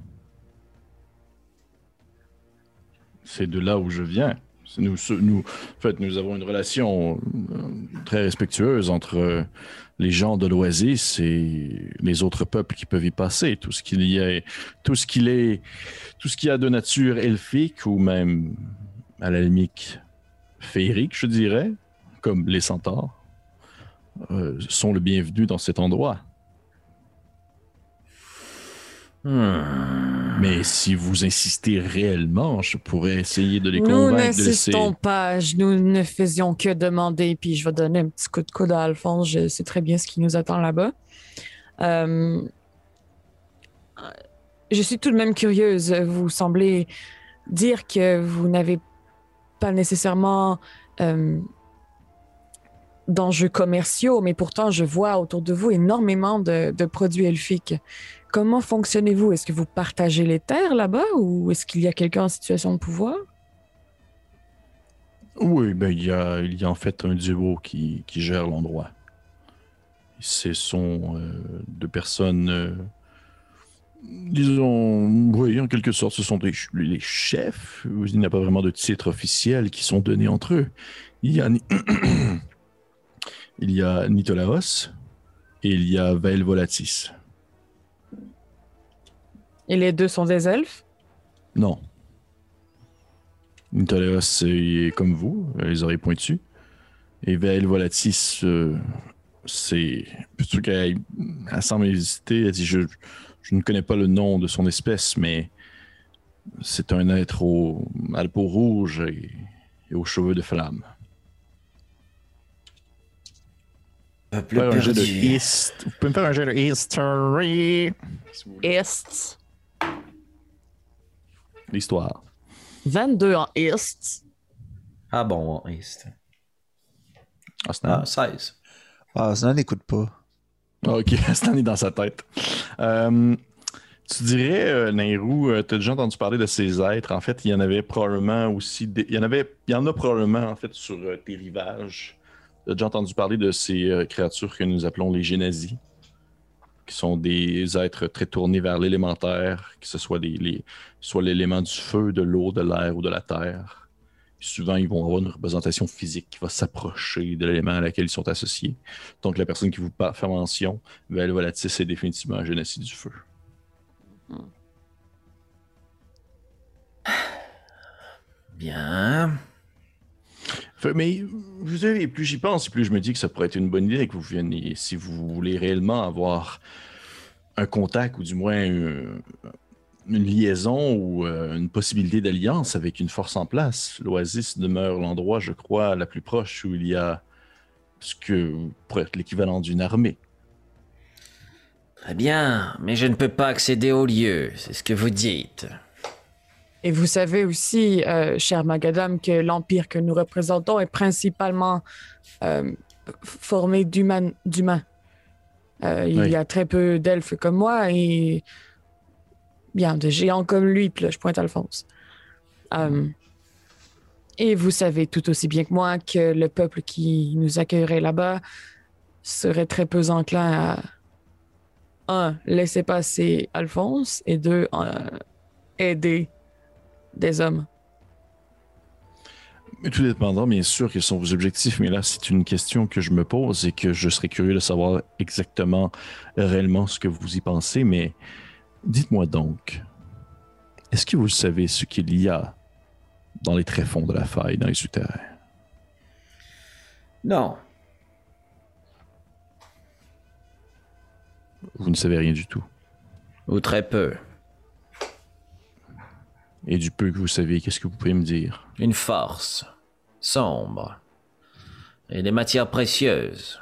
C'est de là où je viens. Nous, en fait, nous avons une relation euh, très respectueuse entre euh, les gens de l'Oasis et les autres peuples qui peuvent y passer. Tout ce qu'il y a, tout ce qu'il est, tout ce qu'il y a de nature elfique ou même à la limite féerique, je dirais, comme les centaures, euh, sont le bienvenu dans cet endroit. Hmm. Mais si vous insistez réellement, je pourrais essayer de les Nous convaincre laisser. n'insistons pas, je- nous ne faisions que demander, puis je vais donner un petit coup de coude à Alphonse, je sais très bien ce qui nous attend là-bas. Euh, Je suis tout de même curieuse, vous semblez dire que vous n'avez pas nécessairement euh, d'enjeux commerciaux, mais pourtant je vois autour de vous énormément de, de produits elfiques. Comment fonctionnez-vous? Est-ce que vous partagez les terres là-bas ou est-ce qu'il y a quelqu'un en situation de pouvoir? Oui, ben il y a, il y a en fait un duo qui, qui gère l'endroit. Ce sont euh, deux personnes, euh, disons, oui, en quelque sorte, ce sont des les chefs. Il n'y a pas vraiment de titre officiel qui sont donnés entre eux. Il y a, il y a Nitolaos et il y a Vael Volatis. Et les deux sont des elfes? Non. Nitolaos c'est comme vous, les oreilles pointues. Et Vael Volatis, euh, c'est. Plutôt qu'elle elle semble hésiter, elle dit je, je ne connais pas le nom de son espèce, mais c'est un être au, à la peau rouge et, et aux cheveux de flamme. Peuple Vous pouvez me faire un jet de history. Est. l'histoire. 22 en East. Ah bon, ouais, c'était- Ah, c'est Ah, 16. Ah, ça n'écoute pas. Ah, Ok, Stan est dans sa tête. Euh, tu dirais, euh, Nairou, tu as déjà entendu parler de ces êtres? En fait, il y en avait probablement aussi. des- Il, y en avait... il y en a probablement, en fait, sur euh, tes rivages. Tu as déjà entendu parler de ces euh, créatures que nous appelons les génazis, qui sont des êtres très tournés vers l'élémentaire, que ce soit, l'élément du feu, de l'eau, de l'air ou de la terre. Souvent, ils vont avoir une représentation physique qui va s'approcher de l'élément à laquelle ils sont associés. Donc, la personne qui vous fait mention, Val Volatis, c'est définitivement un génocide du feu. Bien. Mais plus j'y pense, plus je me dis que ça pourrait être une bonne idée que vous veniez, si vous voulez réellement avoir un contact ou du moins une, une liaison ou euh, une possibilité d'alliance avec une force en place. L'Oasis demeure l'endroit, je crois, la plus proche où il y a ce que pourrait être l'équivalent d'une armée. Très bien, mais je ne peux pas accéder au lieu, c'est ce que vous dites. Et vous savez aussi, euh, cher Magadam, que l'empire que nous représentons est principalement euh, formé d'humains. Euh, il y a très peu d'elfes comme moi et bien de géants comme lui. Puis là, je pointe Alphonse. Euh, et vous savez tout aussi bien que moi que le peuple qui nous accueillerait là-bas serait très peu enclin à un laisser passer Alphonse et deux aider des hommes. Mais Tout dépendant, bien sûr, quels sont vos objectifs, mais là, c'est une question que je me pose et que je serais curieux de savoir exactement, réellement, ce que vous y pensez. Mais dites-moi donc, est-ce que vous savez ce qu'il y a dans les tréfonds de la faille, dans les souterrains? Non, Vous ne savez rien du tout. ou très peu. Et du peu que vous savez, qu'est-ce que vous pouvez me dire? Une force sombre et des matières précieuses,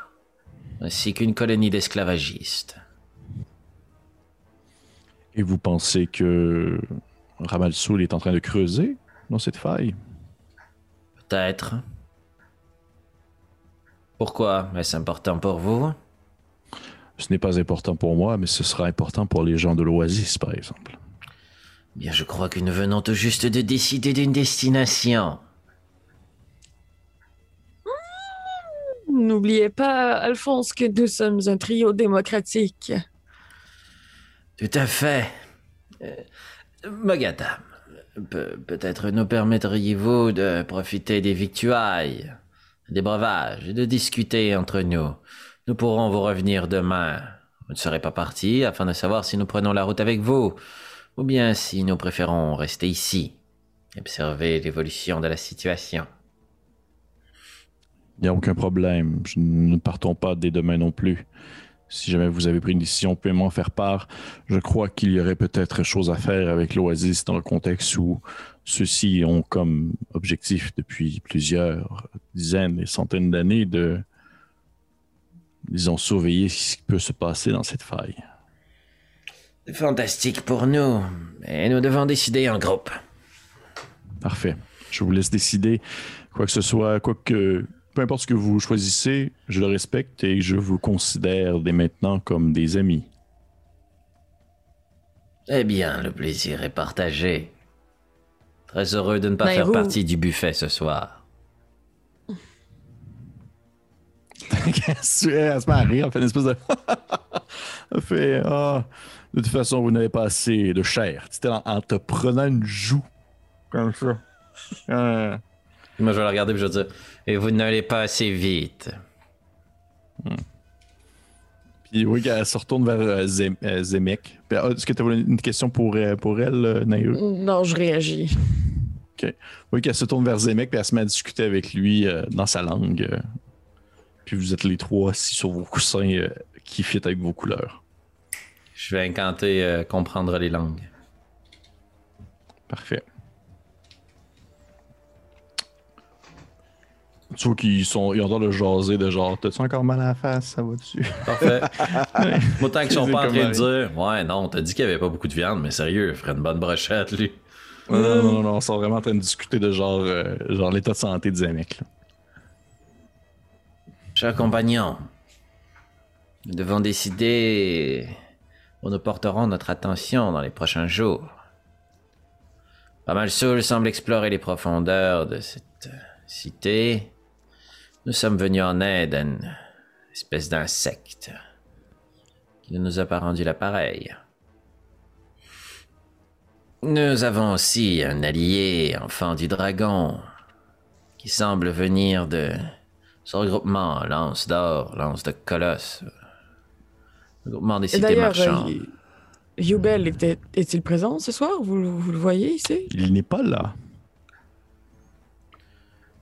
ainsi qu'une colonie d'esclavagistes. Et vous pensez que Ramalsoul est en train de creuser dans cette faille? Peut-être. Pourquoi est-ce important pour vous? Ce n'est pas important pour moi, mais ce sera important pour les gens de l'Oasis, par exemple. Bien, je crois que nous venons tout juste de décider d'une destination. N'oubliez pas, Alphonse, que nous sommes un trio démocratique. Tout à fait. Euh, Mogadam, pe- peut-être nous permettriez-vous de profiter des victuailles, des breuvages et de discuter entre nous. Nous pourrons vous revenir demain. Vous ne serez pas parti afin de savoir si nous prenons la route avec vous ou bien si nous préférons rester ici, observer l'évolution de la situation. Il n'y a aucun problème. Nous ne partons pas dès demain non plus. Si jamais vous avez pris une décision, pouvez m'en faire part. Je crois qu'il y aurait peut-être chose à faire avec l'Oasis dans le contexte où ceux-ci ont comme objectif depuis plusieurs dizaines et centaines d'années de, disons, surveiller ce qui peut se passer dans cette faille. Fantastique pour nous, mais nous devons décider en groupe. Parfait. Je vous laisse décider. Quoi que ce soit, quoi que, peu importe ce que vous choisissez, je le respecte et je vous considère dès maintenant comme des amis. Eh bien, le plaisir est partagé. Très heureux de ne pas faire partie du buffet ce soir. Qu'est-ce que tu- Elle se met à rire, elle fait une espèce de. elle fait Ah, de toute façon, vous n'avez pas assez de chair. C'était en, en te prenant une joue. Comme ça. Euh, Moi, je vais la regarder et je vais dire Et vous n'allez pas assez vite. Puis oui, elle se retourne vers euh, Zem- euh, Zemek. Ah, Est-ce que tu as une question pour, pour elle, Naïru? Non, je réagis. Oui, qu'elle se tourne vers Zemek puis elle se met à discuter avec lui euh, dans sa langue. Puis vous êtes les trois assis sur vos coussins euh, qui fit avec vos couleurs. Je vais incanter euh, comprendre les langues. Parfait. Tu vois qu'ils sont, ils ont l'air de jaser de genre, t'as-tu encore mal à la face, ça va dessus? Parfait. Autant qu'ils sont pas en train de dire Ouais, non, t'as dit qu'il y avait pas beaucoup de viande, mais sérieux, il ferait une bonne brochette, lui. Non, non, non, non, on sont vraiment en train de discuter de genre, euh, genre l'état de santé de Zemek. là. Chers compagnons, nous devons décider nous porterons notre attention dans les prochains jours. Pas Soul semble explorer les profondeurs de cette euh, cité. Nous sommes venus en aide à une espèce d'insecte qui ne nous a pas rendu l'appareil. Nous avons aussi un allié, enfant du dragon, qui semble venir de ce regroupement, Lance d'or, Lance de Colosse. D'ailleurs, marchandes. euh, Yubel était- est-il présent ce soir? Vous, vous le voyez ici? Il n'est pas là.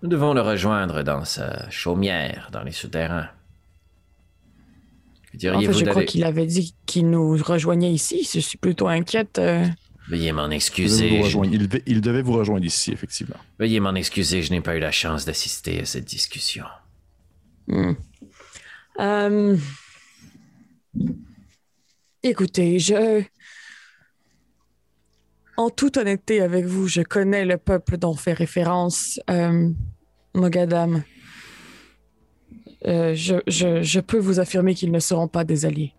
Nous devons le rejoindre dans sa chaumière, dans les souterrains. Que En diriez-vous fait, je crois qu'il avait dit qu'il nous rejoignait ici. Je suis plutôt inquiète. euh. Veuillez m'en excuser. vous je- rejoindre. Il devait- il devait vous rejoindre ici, effectivement. Veuillez m'en excuser, je n'ai pas eu la chance d'assister à cette discussion. Hmm. Euh, Écoutez, je. En toute honnêteté avec vous, je connais le peuple dont fait référence euh, Mogadam. Euh, je, je- je peux vous affirmer qu'ils ne seront pas des alliés.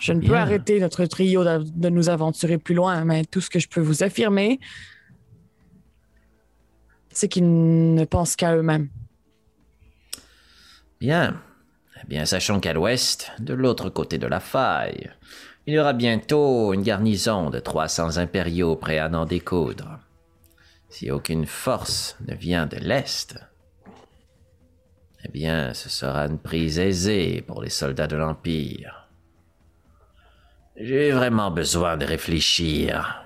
Je ne peux arrêter notre trio de, de nous aventurer plus loin, mais tout ce que je peux vous affirmer, c'est qu'ils ne pensent qu'à eux-mêmes. Bien. Eh bien, sachons qu'à l'ouest, de l'autre côté de la faille, il y aura bientôt une garnison de 300 impériaux prêts à n'en découdre. Si aucune force ne vient de l'est, eh bien, ce sera une prise aisée pour les soldats de l'Empire. J'ai vraiment besoin de réfléchir.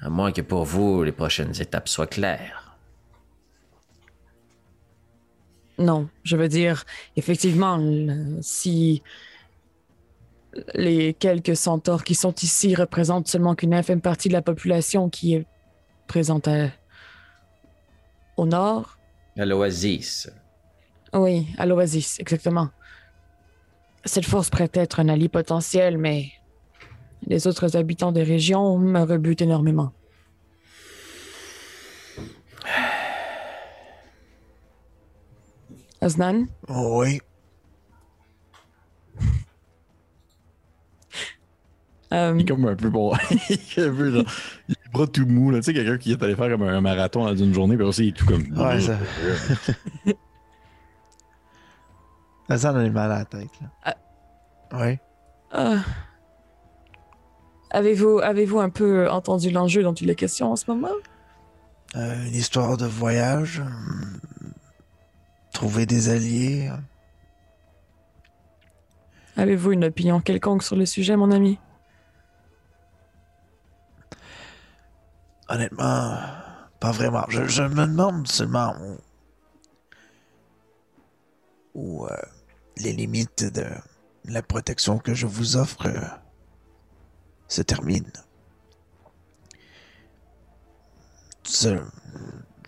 À moins que pour vous, les prochaines étapes soient claires. Non, je veux dire, effectivement, si les quelques centaures qui sont ici représentent seulement qu'une infime partie de la population qui est présente à- au nord, À l'oasis. oui, à l'Oasis, exactement. Cette force pourrait être un allié potentiel, mais les autres habitants des régions me rebutent énormément. Osnan? Oui. Euh, Il est comme un peu bon. il est un peu genre. Il les bras tout mou, là. Tu sais, quelqu'un qui est allé faire comme un marathon dans une journée, puis aussi, il est tout comme. Ouais, ça. Ça en a mal à la tête, là. Oui. Ah. Avez-vous avez-vous un peu entendu l'enjeu dont il est question en ce moment? Euh, une histoire de voyage. Trouver des alliés. Avez-vous une opinion quelconque sur le sujet, mon ami? Honnêtement, pas vraiment. Je, je me demande seulement où, où, euh, les limites de la protection que je vous offre euh, se terminent.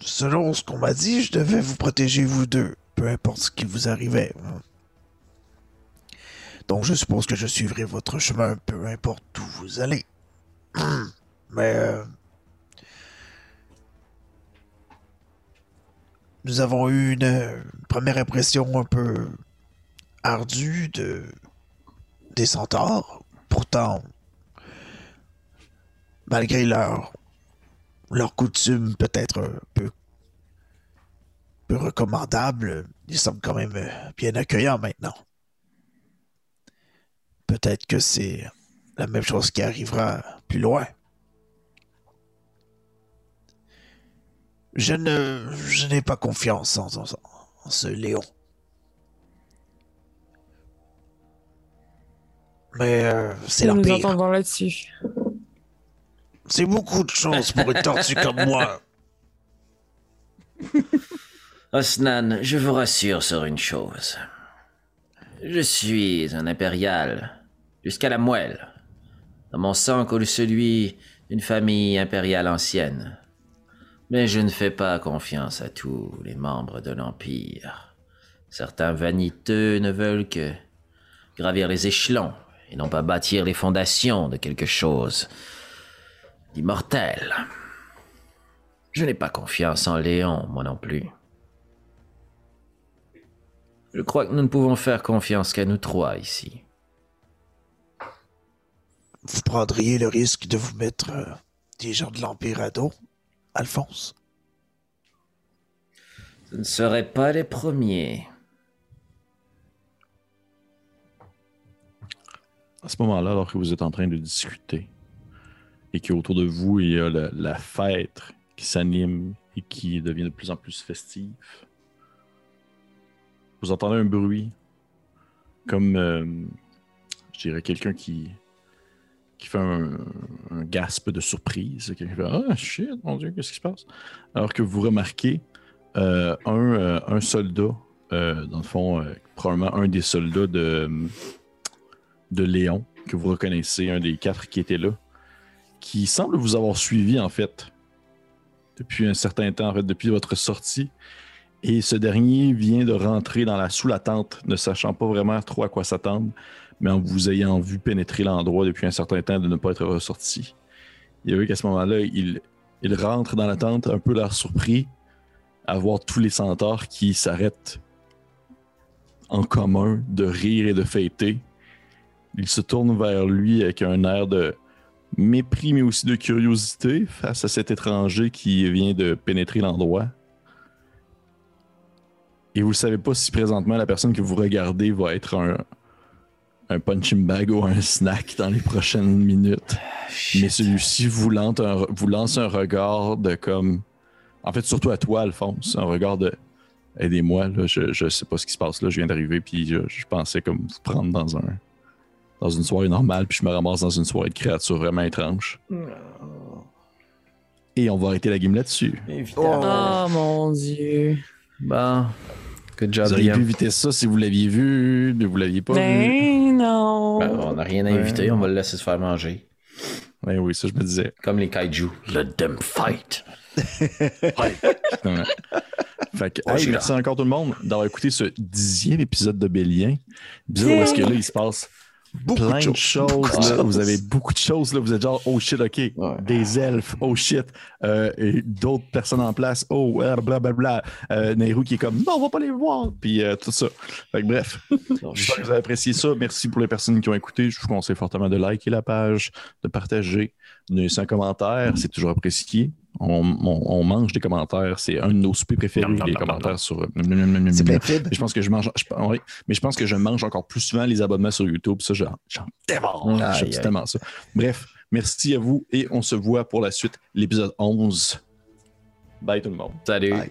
Selon ce qu'on m'a dit, je devais vous protéger vous deux, peu importe ce qui vous arrivait. Donc je suppose que je suivrai votre chemin, peu importe où vous allez. Mais euh, nous avons eu une, première impression un peu ardue de des centaures. Pourtant, malgré leur leur coutume peut-être peu peu recommandable, ils semblent quand même euh, bien accueillants maintenant. Peut-être que c'est la même chose qui arrivera plus loin. Je ne, je n'ai pas confiance en, en- en ce Léon. Mais euh, c'est l'Empire. entendons là-dessus. C'est beaucoup de choses pour une tortue comme moi. Osnan, je vous rassure sur une chose. Je suis un impérial, jusqu'à la moelle. Dans mon sang coule celui d'une famille impériale ancienne. Mais je ne fais pas confiance à tous les membres de l'Empire. Certains vaniteux ne veulent que gravir les échelons et non pas bâtir les fondations de quelque chose d'immortel. Je n'ai pas confiance en Léon, moi non plus. Je crois que nous ne pouvons faire confiance qu'à nous trois ici. Vous prendriez le risque de vous mettre euh, des gens de l'Empire à dos, Alphonse? Ce ne seraient pas les premiers. À ce moment-là, alors que vous êtes en train de discuter et qu'autour de vous, il y a la, fête qui s'anime et qui devient de plus en plus festive, vous entendez un bruit comme, euh, je dirais, quelqu'un qui, qui fait un, un gasp de surprise. Quelqu'un fait Ah, shit, mon Dieu, qu'est-ce qui se passe? Alors que vous remarquez euh, un, euh, un soldat, dans le fond, probablement un des soldats de, de Léon, que vous reconnaissez, un des quatre qui était là, qui semble vous avoir suivi, en fait, depuis un certain temps, en fait, depuis votre sortie. Et ce dernier vient de rentrer dans la sous la tente, ne sachant pas vraiment trop à quoi s'attendre, mais en vous ayant vu pénétrer l'endroit depuis un certain temps de ne pas être ressorti. Il a vu qu'à ce moment-là, il, il rentre dans la tente, un peu l'air surpris, à voir tous les centaures qui s'arrêtent en commun de rire et de fêter. Il se tourne vers lui avec un air de mépris, mais aussi de curiosité face à cet étranger qui vient de pénétrer l'endroit. Et vous ne savez pas si présentement la personne que vous regardez va être un, un punching bag ou un snack dans les prochaines minutes. Mais celui-ci vous, lance un- vous lance un regard de comme. En fait, surtout à toi, Alphonse, un regard de. Aidez-moi, je, je sais pas ce qui se passe là, je viens d'arriver, puis je, je pensais comme vous prendre dans un. Dans une soirée normale, puis je me ramasse dans une soirée de créatures vraiment étrange. Et on va arrêter la game là-dessus. Oh mon dieu. Bon. Good job, Vous auriez pu éviter ça si vous l'aviez vu, mais vous l'aviez pas vu. Ben non. Ben, on n'a rien à éviter, on va le laisser se faire manger. Ouais, oui, ça je me disais. Comme les kaiju. Let them fight. Exactement. Fait que, hey, merci encore tout le monde d'avoir écouté ce dixième épisode de Bélien. Où est-ce que là, il se passe Beaucoup plein de de choses. de là. choses. Vous avez beaucoup de choses. Là. Vous êtes genre, oh shit, ok. Des elfes, oh shit. Euh, et d'autres personnes en place, oh, blablabla. Euh, Nehru qui est comme, non, on va pas les voir. Puis euh, tout ça. Fait que bref, j'espère que vous avez apprécié ça. Merci pour les personnes qui ont écouté. Je vous conseille fortement de liker la page, de partager, de laisser un commentaire. C'est toujours apprécié. On, on- on mange des commentaires. C'est un de nos soupers préférés, les commentaires sur. C'est plein de fibres. Je pense que je mange. je- oui, mais je pense que je mange encore plus souvent les abonnements sur YouTube. Ça, j'en dévore. J'aime tellement ça. Bref, merci à vous et on se voit pour la suite, l'épisode 11. Bye tout le monde. Salut. Bye.